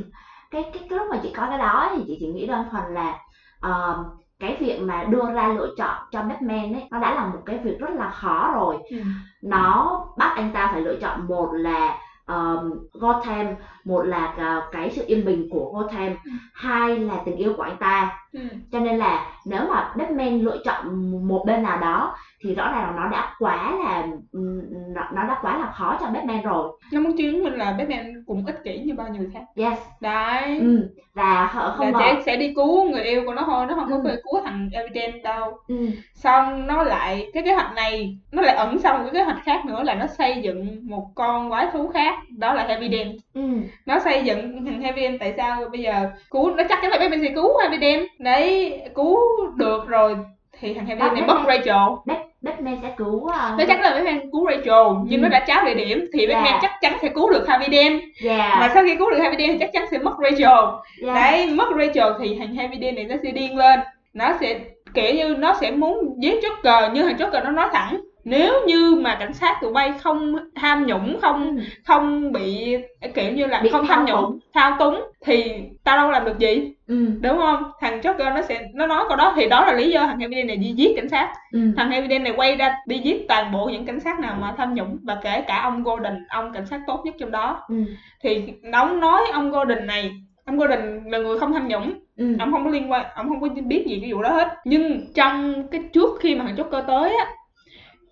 Cái, cái cái lúc mà chị có cái đó thì chị chỉ nghĩ đơn thuần là ờ, cái việc mà đưa ra lựa chọn cho Batman ấy nó đã là một cái việc rất là khó rồi ừ. nó bắt anh ta phải lựa chọn một là um, Gotham một là ờ, cái sự yên bình của Gotham hai là tình yêu của anh ta Ừ. cho nên là nếu mà Batman lựa chọn một bên nào đó thì rõ ràng là nó đã quá là ừm, nó, nó đã quá là khó cho Batman rồi nó muốn chứng minh là Batman cũng ích kỷ như bao người khác yes đấy ừ. và họ không là ngờ sẽ sẽ đi cứu người yêu của nó thôi nó không có Ừ. phải cứu thằng Evident đâu ừ. xong nó lại cái kế hoạch này nó lại ẩn sau một cái kế hoạch khác nữa là nó xây dựng một con quái thú khác đó là Evident Ừ. nó xây dựng thằng Evident tại sao bây giờ cứu nó chắc chắn là Batman sẽ cứu Evident đấy cứu được rồi thì thằng Evident này mất Batman- Rachel Bat- Batman sẽ cứu uh, nó chắc là Batman cứu Rachel nhưng Ừ. nó đã tráo địa điểm thì Batman Yeah. chắc chắn sẽ cứu được Harvey Dent yeah, mà sau khi cứu được Harvey Dent thì chắc chắn sẽ mất Rachel yeah. đấy mất Rachel thì thằng Harvey Dent này nó sẽ điên lên nó sẽ kiểu như nó sẽ muốn giết Joker như thằng Joker nó nói thẳng nếu như mà cảnh sát tụi bay không tham nhũng không Ừ. không bị kiểu như là Bị không tham nhũng thao túng thì tao đâu làm được gì ừ. đúng không thằng Joker nó sẽ nó nói câu đó thì đó là lý do thằng Harvey Dent này đi giết cảnh sát Ừ. thằng Harvey Dent này quay ra đi giết toàn bộ những cảnh sát nào mà tham nhũng và kể cả ông Gordon ông cảnh sát tốt nhất trong đó Ừ. thì ông nói ông Gordon này ông Gordon là người không tham nhũng Ừ. ông không có liên quan ông không có biết gì cái vụ đó hết nhưng trong cái trước khi mà thằng Joker tới á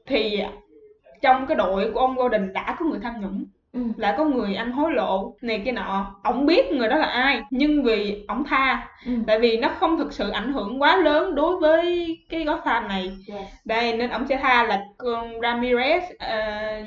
thì trong cái đội của ông Gordon đã có người tham nhũng Ừ. đã có người ăn hối lộ này kia nọ ổng biết người đó là ai nhưng vì ổng tha Ừ. tại vì nó không thực sự ảnh hưởng quá lớn đối với cái Gotham này Yes. đây nên ổng sẽ tha là con Ramirez ờ,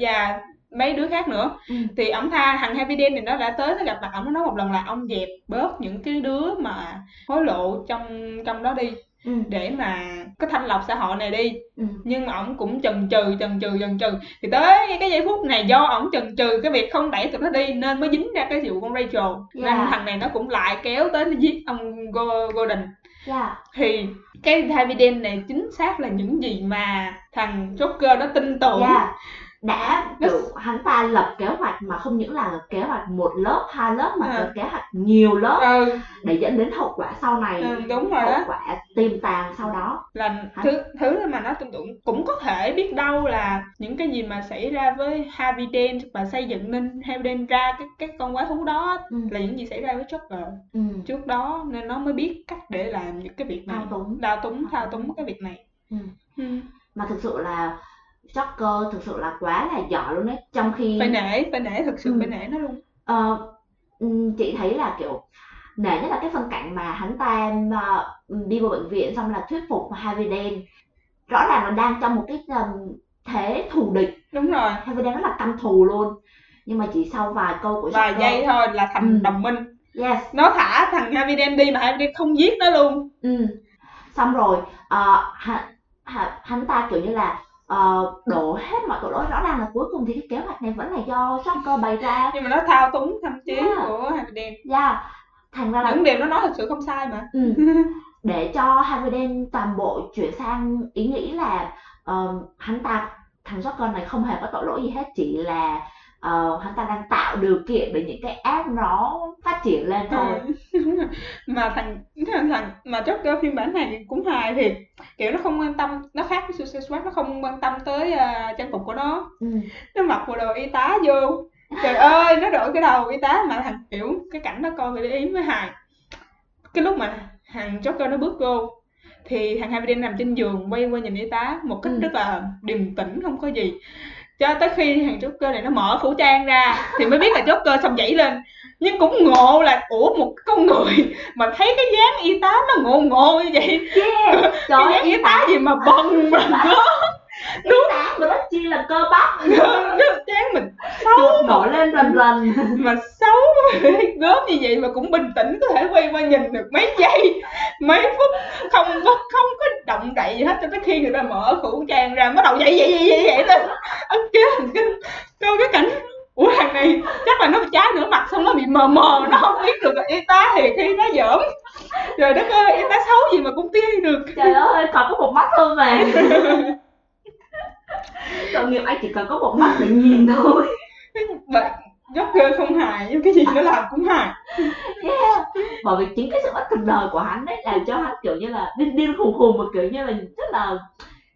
và mấy đứa khác nữa Ừ. thì ổng tha thằng Harvey Dent này nó đã tới nó gặp mặt ổng nó nói một lần là ông dẹp bớt những cái đứa mà hối lộ trong trong đó đi Ừ. để mà cái thanh lọc xã hội này đi Ừ. nhưng mà ổng cũng chần chừ chần chừ chần chừ thì tới cái giây phút này do ổng chần chừ cái việc không đẩy tụi nó đi nên mới dính ra cái vụ con Rachel nên Yeah. thằng này nó cũng lại kéo tới nó giết ông Go- Gordon Yeah. thì cái Dent này chính xác là những gì mà thằng Joker nó tin tưởng Yeah. Đã Nó- kiểu hắn ta lập kế hoạch mà không những là kế hoạch một lớp hai lớp mà là kế hoạch nhiều lớp ừ, để dẫn đến hậu quả sau này ừ đúng rồi hậu đó quả tiềm tàng sau đó là thứ thứ mà nó tưởng tượng cũng có thể biết đâu là những cái gì mà xảy ra với Harvey Dent và xây dựng nên Harvey Dent ra cái cái con quái thú đó ừ. là những gì xảy ra với Joker Ừ. trước đó nên nó mới biết cách để làm những cái việc này Thao túng. đao túng thao túng cái việc này Ừ. ừ. mà thực sự là Joker thực sự là quá là giỏi luôn đấy trong khi phải nể phải nể thực sự Ừ. phải nể nó luôn. Ờ, ừm, chị thấy là kiểu nể nhất là cái phân cảnh mà hắn ta ừm, đi vào bệnh viện xong là thuyết phục Harvey Dent. Rõ ràng là đang trong một cái ừm, thế thù địch. Đúng rồi. Harvey Dent rất là căm thù luôn. Nhưng mà chỉ sau vài câu của vài Joker. giây thôi là thành Ừ. đồng minh. Yes. Nó thả thằng Harvey Dent đi mà Harvey Dent không giết nó luôn. Ừ. xong rồi ờ, hắn, hắn, hắn ta kiểu như là ờ, đổ hết mọi tội lỗi rõ ràng là cuối cùng thì cái kế hoạch này vẫn là do Joker bày ra nhưng mà nó thao túng thậm chí Yeah. của Harvey Dent yeah. thành ra là những điều nó nói thật sự không sai mà Ừ. để cho Harvey Dent toàn bộ chuyển sang ý nghĩ là ờ, hắn ta thằng Joker này không hề có tội lỗi gì hết chỉ là ờ, hắn ta đang tạo điều kiện để những cái app nó phát triển lên thôi Ừ. mà thằng thằng mà Joker phiên bản này cũng hài thiệt kiểu nó không quan tâm nó khác với Suicide Squad nó không quan tâm tới uh, trang phục của nó ừ. nó mặc bộ đồ y tá vô trời ơi nó đổi cái đầu y tá mà thằng kiểu cái cảnh đó coi phải để ý mới hài cái lúc mà thằng Joker nó bước vô thì thằng Harvey Dent nằm trên giường quay qua nhìn y tá một cách Ừ. rất là điềm tĩnh không có gì cho tới khi thằng Joker này nó mở khẩu trang ra thì mới biết là Joker xong nhảy lên. Nhưng cũng ngộ là ủa một con người mà thấy cái dáng y tá nó ngộ ngộ như vậy. Yeah cái trời ơi dáng y tá gì mà bần mà nó y tá mà rất chi là cơ bắp. Dáng mình xấu chuột nổi lên rần rần mà xấu gớm như vậy mà cũng bình tĩnh có thể quay qua nhìn được mấy giây mấy phút. Không có không có động đậy gì hết. Cho tới khi người ta mở khẩu trang ra bắt đầu vậy vậy vậy vậy vậy lên. Ấn kinh coi cái cảnh ủa thằng này chắc là nó trái nửa mặt xong nó bị mờ mờ nó không biết được là y tá thì khi nó giỡn. Trời đất ơi y tá xấu gì mà cũng tin được. Trời ơi còn có một mắt thôi mà tội nghiệp anh chỉ cần có một mắt để nhìn thôi. Vậy Joker không hài nhưng cái gì nó làm cũng hài. Yeah. bởi vì chính cái sự bất cần đời của hắn đấy làm cho hắn kiểu như là điên điên khùng khùng mà kiểu như là rất là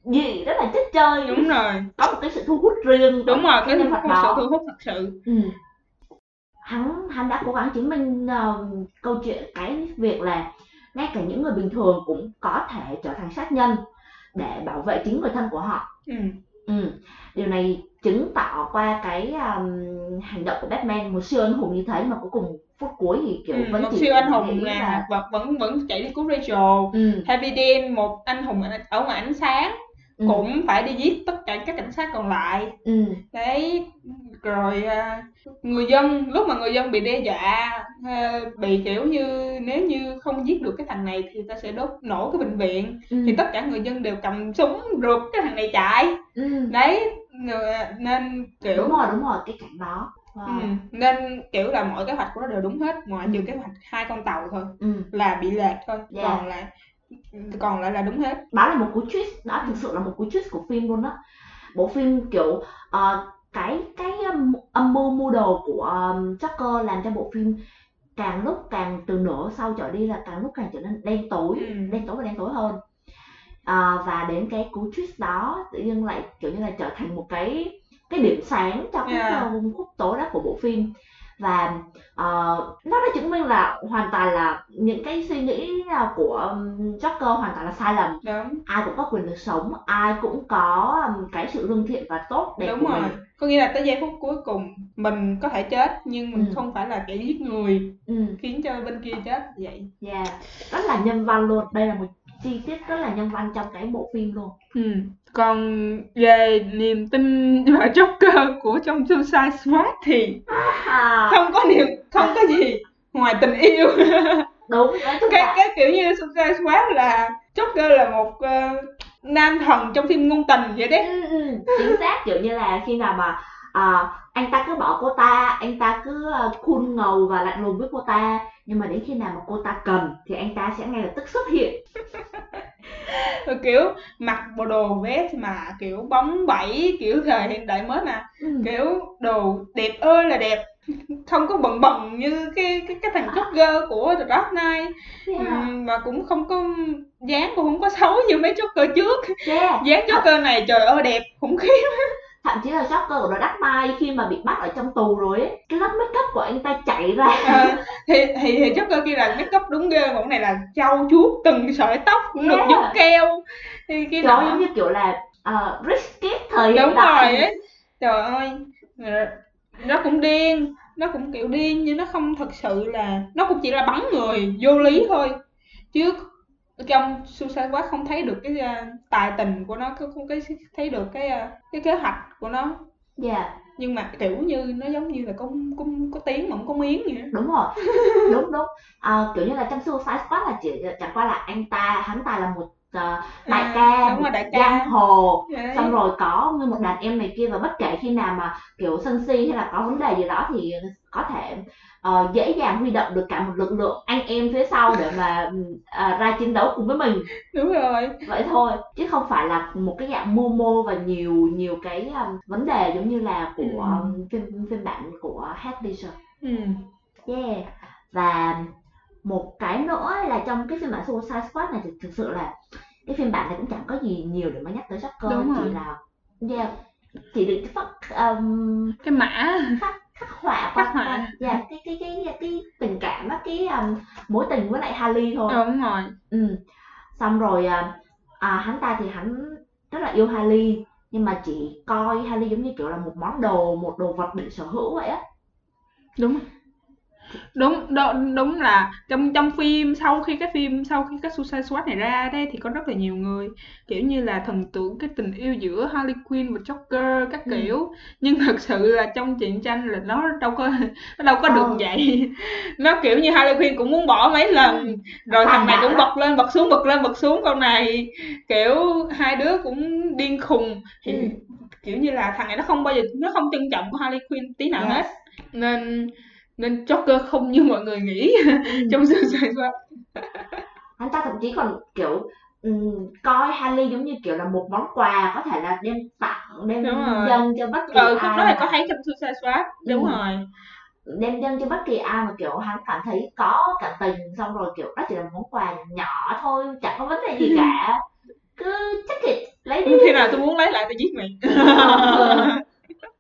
gì rất là chất chơi. Đúng rồi. Có một cái sự thu hút riêng đúng rồi cái nhân vật một sự thu hút thật sự. Ừ. hắn hắn đã cố gắng chứng minh ờ, câu chuyện cái việc là ngay cả những người bình thường cũng có thể trở thành sát nhân để bảo vệ chính người thân của họ. Ừ. ừ. điều này chứng tỏ qua cái um, hành động của Batman một siêu anh hùng như thế mà cuối cùng phút cuối thì kiểu Ừ, vẫn một chỉ siêu anh hùng nghĩ là vẫn vẫn vẫn chạy đi cứu Rachel ừ. Harvey Dent một anh hùng ở- ở ngoài ánh sáng Ừ. cũng phải đi giết tất cả các cảnh sát còn lại ừ. đấy rồi à, người dân lúc mà người dân bị đe dọa à, bị kiểu như nếu như không giết được cái thằng này thì ta sẽ đốt nổ cái bệnh viện Ừ. thì tất cả người dân đều cầm súng rượt cái thằng này chạy ừ. đấy nên kiểu đúng rồi đúng rồi cái cảnh đó wow. Ừ, nên kiểu là mọi kế hoạch của nó đều đúng hết ngoại trừ Ừ. kế hoạch hai con tàu thôi ừ. là bị lệch thôi Yeah. còn lại còn lại là đúng hết đó là một cú twist đó thực sự là một cú twist của phim luôn đó bộ phim kiểu ờ, cái cái um, âm mưu mưu đồ của um, Joker làm cho bộ phim càng lúc càng từ nửa sau trở đi là càng lúc càng trở nên đen tối Ừ. đen tối và đen tối hơn Ờ, và đến cái cú twist đó tự nhiên lại kiểu như là trở thành một cái cái điểm sáng cho cái Yeah. uh, khúc tối đó của bộ phim và ờ, nó đã chứng minh là hoàn toàn là những cái suy nghĩ uh, của Joker hoàn toàn là sai lầm. Đúng. Ai cũng có quyền được sống ai cũng có cái sự lương thiện và tốt đẹp đúng của rồi. mình. Có nghĩa là tới giây phút cuối cùng mình có thể chết nhưng mình Ừ. không phải là kẻ giết người ừ, khiến cho bên kia chết vậy. Yeah. rất là nhân văn luôn. Đây là một chi tiết rất là nhân văn trong cái bộ phim luôn. Ừ. còn về niềm tin và Joker của trong Suicide Squad thì à, không có niềm không có gì ngoài tình yêu. Đúng nói chung cái là cái kiểu như Suicide Squad là Joker là một ờ, nam thần trong phim ngôn tình vậy đấy. Ừ, ừ, chính xác. Kiểu như là khi nào mà à, anh ta cứ bỏ cô ta anh ta cứ uh, cool ngầu và lạnh lùng với cô ta. Nhưng mà đến khi nào mà cô ta cần thì anh ta sẽ ngay lập tức xuất hiện. Kiểu mặc bộ đồ vest mà kiểu bóng bẩy kiểu thời hiện đại mới mà. Ừ. kiểu đồ đẹp ơi là đẹp. Không có bận bận như cái cái cái thằng Joker của The Dark Knight. Yeah. Ừm, mà cũng không có dáng cũng không có xấu như mấy Joker trước. Yeah. dáng Joker này trời ơi đẹp khủng khiếp thậm chí là Joker của The Dark Knight khi mà bị bắt ở trong tù rồi ấy. Cái lớp make up của anh ta chạy ra. Ờ, thì thì thì Joker kia là make up đúng ghê còn này là trau chuốt từng sợi tóc cũng được giống keo. Thì cái nọ giống như kiểu là uh, rich kid thời hiện đúng đại. rồi ấy. Trời ơi. Nó cũng điên nó cũng kiểu điên nhưng nó không thật sự là nó cũng chỉ là bắn người vô lý thôi. Chứ trong Suicide Squad không thấy được cái ờ, tài tình của nó không cái thấy được cái ờ, cái kế hoạch của nó. Yeah nhưng mà kiểu như nó giống như là có có có tiếng mà không có miếng vậy đúng rồi. Đúng đúng. À, kiểu như là trong Suicide Squad là chỉ chẳng qua là anh ta hắn ta là một ờ, đại À, ca đúng rồi, đại ca. giang hồ. Đấy. xong rồi có nguyên một đàn em này kia và bất kể khi nào mà kiểu sân si hay là có vấn đề gì đó thì có thể ờ, dễ dàng huy động được cả một lực lượng anh em phía sau để mà ờ, ra chiến đấu cùng với mình đúng rồi vậy thôi chứ không phải là một cái dạng mô và nhiều nhiều cái um, vấn đề giống như là của Ừ. um, phiên phiên bản của Heath Ledger ừ. yeah và một cái nữa là trong cái phiên bản Suicide Squad này thì thực sự là cái phiên bản này cũng chẳng có gì nhiều để mà nhắc tới Joker Đúng chỉ rồi. là yeah, chỉ được phát um, cái mã khắc khắc họa Khắc họa. yeah, cái cái cái cái tình cảm á cái um, mối tình với lại Harley thôi đúng rồi ừ. xong rồi à, à, hắn ta thì hắn rất là yêu Harley nhưng mà chỉ coi Harley giống như kiểu là một món đồ một đồ vật để sở hữu vậy á đúng đúng đúng, đúng là trong trong phim sau khi cái phim sau khi cái Suicide Squad này ra đấy thì có rất là nhiều người kiểu như là thần tượng cái tình yêu giữa Harley Quinn và Joker các Ừ. kiểu nhưng thật sự là trong truyện tranh là nó đâu có nó đâu có được Ờ. vậy nó kiểu như Harley Quinn cũng muốn bỏ mấy lần Ừ. rồi thằng này cũng bật lên bật xuống bật lên bật xuống con này kiểu hai đứa cũng điên khùng thì Ừ. kiểu như là thằng này nó không bao giờ nó không trân trọng của Harley Quinn tí nào Yes. hết nên nên Joker không như mọi người nghĩ. Ừ. trong Suicide Squad hắn ta thậm chí còn kiểu ừm, coi Harley giống như kiểu là một món quà có thể là đem tặng đem dâng cho bất kỳ ừ ai khúc đó thì mà- có thấy trong Suicide Squad đúng Ừ. rồi. Đem dâng cho bất kỳ ai mà kiểu hắn cảm thấy có cảm tình xong rồi kiểu đó chỉ là món quà nhỏ thôi chẳng có vấn đề gì cả. Cứ check it lấy đi. khi nào tôi muốn lấy lại tôi giết mày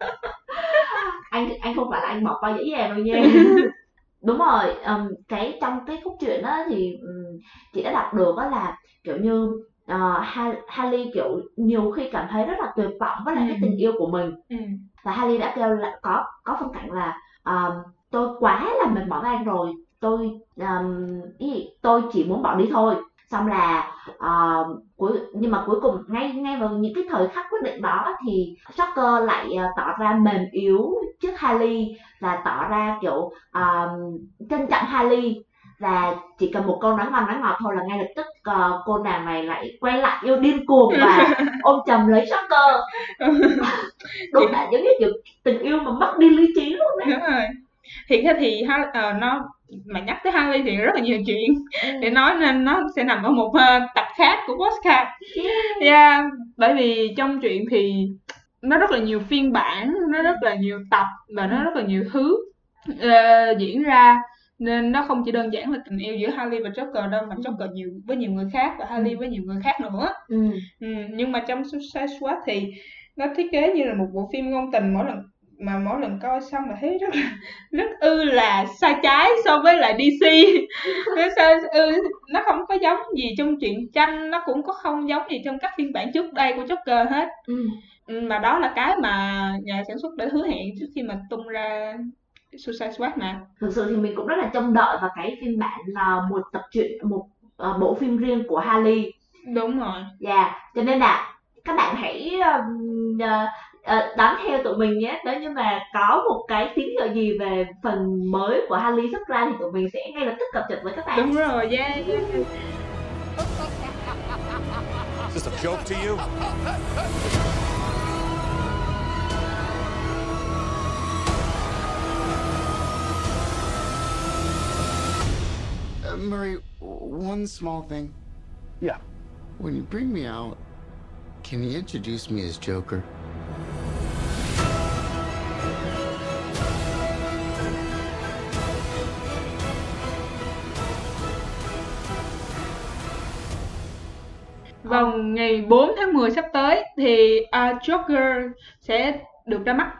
anh anh không phải là anh bỏ qua dễ dàng đâu nha. Đúng rồi ừm, cái trong cái khúc truyện đó thì ừm, chị đã đọc được đó là kiểu như uh, Harley kiểu nhiều khi cảm thấy rất là tuyệt vọng với lại cái Ừ. tình yêu của mình. Ừ. và Harley đã kêu là có có phân cảnh là um, tôi quá là mệt mỏi với anh rồi. Tôi um, ý, tôi chỉ muốn bỏ đi thôi. Xong là uh, cuối nhưng mà cuối cùng ngay ngay vào những cái thời khắc quyết định đó thì Shocker lại uh, tỏ ra mềm yếu trước Harley và tỏ ra kiểu um, trân trọng Harley và chỉ cần một câu nói ngon nói ngọt thôi là ngay lập tức uh, cô nàng này lại quay lại yêu điên cuồng và ôm chầm lấy Shocker. Đúng là giống như kiểu tình yêu mà mất đi lý trí luôn đấy. Đúng rồi. Thì cái thì Ha- ờ, nó mà nhắc tới Harley thì rất là nhiều chuyện. Để nói nên nó sẽ nằm ở một ờ, tập khác của podcast yeah, bởi vì trong truyện thì nó rất là nhiều phiên bản nó rất là nhiều tập và nó rất là nhiều thứ ờ, diễn ra. Nên nó không chỉ đơn giản là tình yêu giữa Harley và Joker đâu mà Joker nhiều với nhiều người khác và Harley với nhiều người khác nữa. Ừ. Ừ, nhưng mà trong Suicide Squad thì nó thiết kế như là một bộ phim ngôn tình mỗi lần mà mỗi lần coi xong là thấy rất là rất ư là sai trái so với lại DC nó sao ư nó không có giống gì trong truyện tranh nó cũng có không giống gì trong các phiên bản trước đây của Joker hết. Ừ. ừ, mà đó là cái mà nhà sản xuất đã hứa hẹn trước khi mà tung ra Suicide Squad mà. Thực sự thì mình cũng rất là trông đợi vào cái phiên bản là một tập truyện một ờ, bộ phim riêng của Harley đúng rồi. Dạ, cho nên là các bạn hãy ờ, ờ, đón theo tụi mình nhé. Nếu như mà có một cái tín hiệu gì về phần mới của Harley xuất ra thì tụi mình sẽ ngay lập tức cập nhật với các bạn. đúng rồi yeah, yeah, yeah. Is this a joke to you? Uh, Murray, one small thing. Yeah. When you bring me out, can you introduce me as Joker? Vào ngày 4 tháng 10 sắp tới thì uh, Joker sẽ được ra mắt.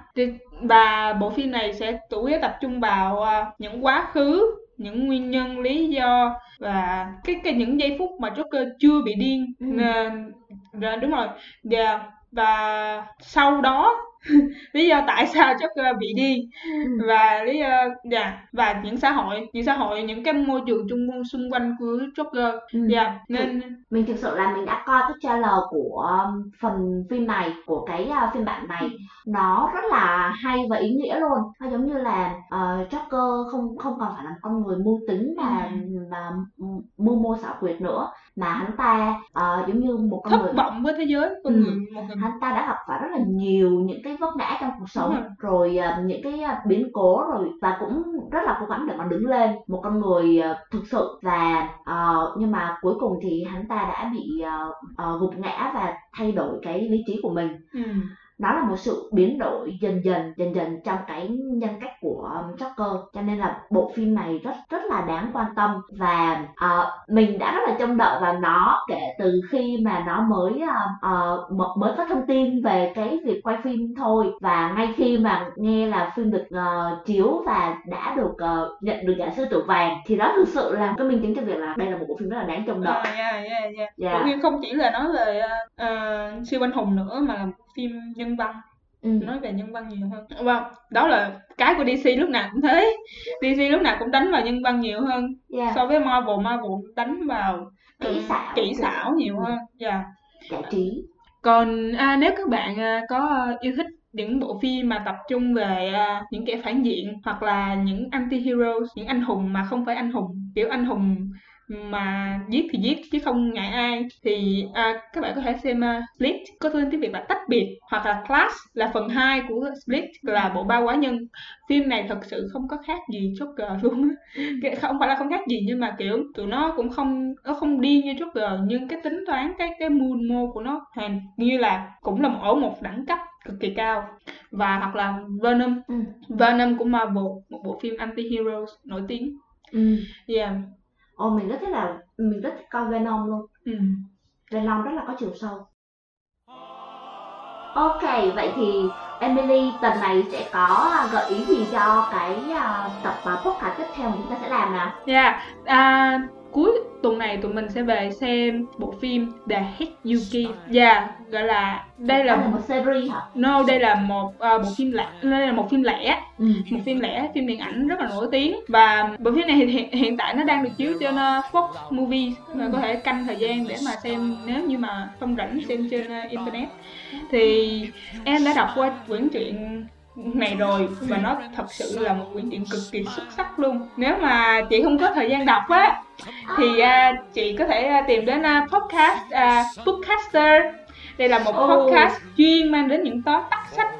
Và bộ phim này sẽ chủ yếu tập trung vào uh, những quá khứ những nguyên nhân lý do và cái cái những giây phút mà Joker chưa bị điên. Ừ. Nên- dạ, đúng rồi. Dạ, và sau đó lý do tại sao Joker bị điên. Ừ. và lý do dạ và những xã hội những xã hội những cái môi trường chung xung quanh của Joker. Ừ. dạ nên mình thực sự là mình đã coi cái trailer của um, phần phim này của cái uh, phiên bản này. Nó rất là hay và ý nghĩa luôn. Nó giống như là uh, Joker không không còn phải là con người mưu tính và và mưu mô xảo quyệt nữa mà hắn ta uh, giống như một con thất người vọng với thế giới con Ừ. người một người hắn ta đã gặp phải rất là nhiều những cái vấp ngã trong cuộc sống. Rồi. À, những cái à, biến cố rồi và cũng rất là cố gắng để mà đứng lên. Một con người à, thực sự và ờ, nhưng mà cuối cùng thì hắn ta đã bị ờ, ờ, gục ngã và thay đổi cái lý trí của mình. Ừ. nó là một sự biến đổi dần dần dần dần trong cái nhân cách của Joker cho nên là bộ phim này rất rất là đáng quan tâm và ờ, mình đã rất là trông đợi vào nó kể từ khi mà nó mới m- mới có thông tin về cái việc quay phim thôi và ngay khi mà nghe là phim được ờ, chiếu và đã được ờ, nhận được giải sư tử vàng thì đó thực sự là cái minh chứng cho việc là đây là một bộ phim rất là đáng trông đợi À, yeah, yeah, yeah. Dạ. Bộ phim không chỉ là nói về ờ, siêu anh hùng nữa mà là phim nhân văn. Ừ. nói về nhân văn nhiều hơn. Vâng đó là cái của DC lúc nào cũng thế. DC lúc nào cũng đánh vào nhân văn nhiều hơn yeah. so với Marvel. Marvel đánh vào Kỹ xảo. kỹ xảo nhiều hơn. Dạ. Giải trí. Còn à, nếu các bạn à, có yêu thích những bộ phim mà tập trung về à, những kẻ phản diện hoặc là những anti-heroes, những anh hùng mà không phải anh hùng, kiểu anh hùng mà giết thì giết chứ không ngại ai. Thì à, các bạn có thể xem uh, Split có tên tiếng Việt là tách biệt hoặc là Class là phần 2 của Split là bộ ba quá nhân. Phim này thật sự không có khác gì Joker luôn Cái- không phải là không khác gì nhưng mà kiểu tụi nó cũng không nó không điên như Joker nhưng cái tính toán cái cái mưu mô của nó hàng như là cũng là một ở một đẳng cấp cực kỳ cao. Và hoặc là Venom. Ừ. Venom của Marvel một bộ phim anti-heroes nổi tiếng. Ừ. yeah Ồ mình rất thích là mình rất thích coi Venom luôn. Ừ. Venom rất là có chiều sâu. Ok vậy thì Emily tuần này sẽ có à, gợi ý gì cho cái à, tập à, podcast tiếp theo mà chúng ta sẽ làm nào? Yeah, à, cuối tuần này tụi mình sẽ về xem bộ phim The Give. Yeah, gọi là đây là là một series hả? no, đây là một à, bộ phim lẻ, đây là một phim lẻ, Ừ. một phim lẻ, phim điện ảnh rất là nổi tiếng và bộ phim này thì hiện, hiện tại nó đang được chiếu trên uh, Fox Movies, và có thể canh thời gian để mà xem nếu như mà không rảnh xem trên uh, internet. Thì em đã đọc qua quyển truyện này rồi và nó thật sự là một quyển truyện cực kỳ xuất sắc luôn. Nếu mà chị không có thời gian đọc á thì à, chị có thể à, tìm đến à, podcast à, bookcaster. Đây là một podcast chuyên mang đến những tóm tắt sách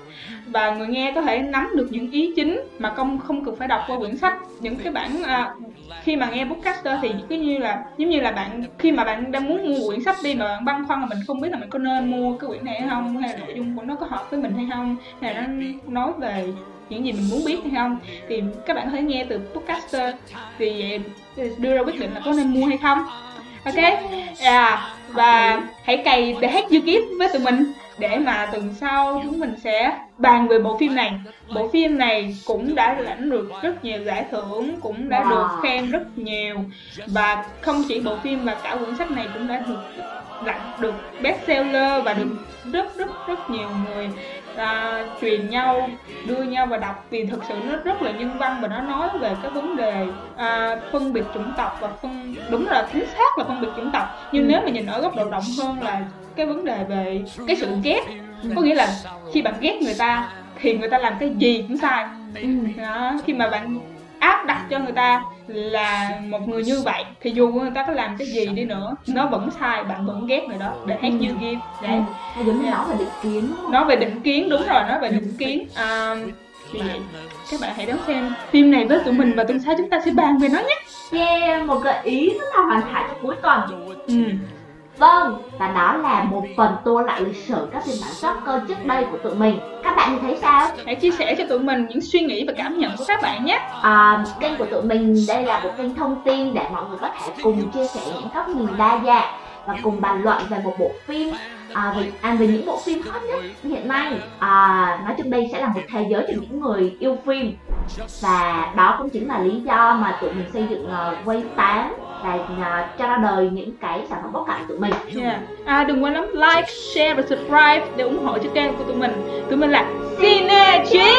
và người nghe có thể nắm được những ý chính mà không không cần phải đọc qua quyển sách. Những cái bản à, khi mà nghe bookcaster thì cứ như là giống như là bạn khi mà bạn đang muốn mua quyển sách đi mà bạn băn khoăn là mình không biết là mình có nên mua cái quyển này hay không hay là nội dung của nó có hợp với mình hay không hay là nó nói về những gì mình muốn biết hay không. Thì các bạn có thể nghe từ podcaster thì đưa ra quyết định là có nên mua hay không. Ok? À, và hãy cày để hát You kiếp với tụi mình để mà tuần sau chúng mình sẽ bàn về bộ phim này bộ phim này cũng đã lãnh được rất nhiều giải thưởng cũng đã Wow. được khen rất nhiều và không chỉ bộ phim mà cả quyển sách này cũng đã được lãnh được bestseller và được rất rất rất nhiều người à, truyền nhau đưa nhau và đọc vì thực sự nó rất là nhân văn và nó nói về cái vấn đề à, phân biệt chủng tộc và phân đúng là chính xác là phân biệt chủng tộc nhưng Ừ. nếu mà nhìn ở góc độ rộng hơn là cái vấn đề về cái sự ghét có nghĩa là khi bạn ghét người ta thì người ta làm cái gì cũng sai Ừ. đó, khi mà bạn áp đặt cho người ta là một người như vậy thì dù người ta có làm cái gì đi nữa nó vẫn sai bạn vẫn ghét người đó để you give Ừ. đấy Nó như Yeah. nói về định kiến nói về định kiến đúng rồi nói về định kiến à, thì các bạn hãy đón xem phim này với tụi mình và tuần sau chúng ta sẽ bàn về nó nhé Yeah, một gợi ý rất là hoàn hảo cho cuối tuần ừ. Vâng, và đó là một phần tua lại lịch sử các phiên bản Shocker trước đây của tụi mình Các bạn thì thấy sao? Hãy chia sẻ cho tụi mình những suy nghĩ và cảm nhận của các bạn nhé. À, kênh của tụi mình đây là một kênh thông tin để mọi người có thể cùng chia sẻ những góc nhìn đa dạng và cùng bàn luận về một bộ phim à, về, à, về những bộ phim hot nhất hiện nay à, nói chung đây sẽ là một thế giới cho những người yêu phim và đó cũng chính là lý do mà tụi mình xây dựng uh, Wave 8 và uh, cho ra đời những cái sản phẩm bóc cải của tụi mình Yeah. À đừng quên lắm like, share và subscribe để ủng hộ cho kênh của tụi mình. Tụi mình là Synergy.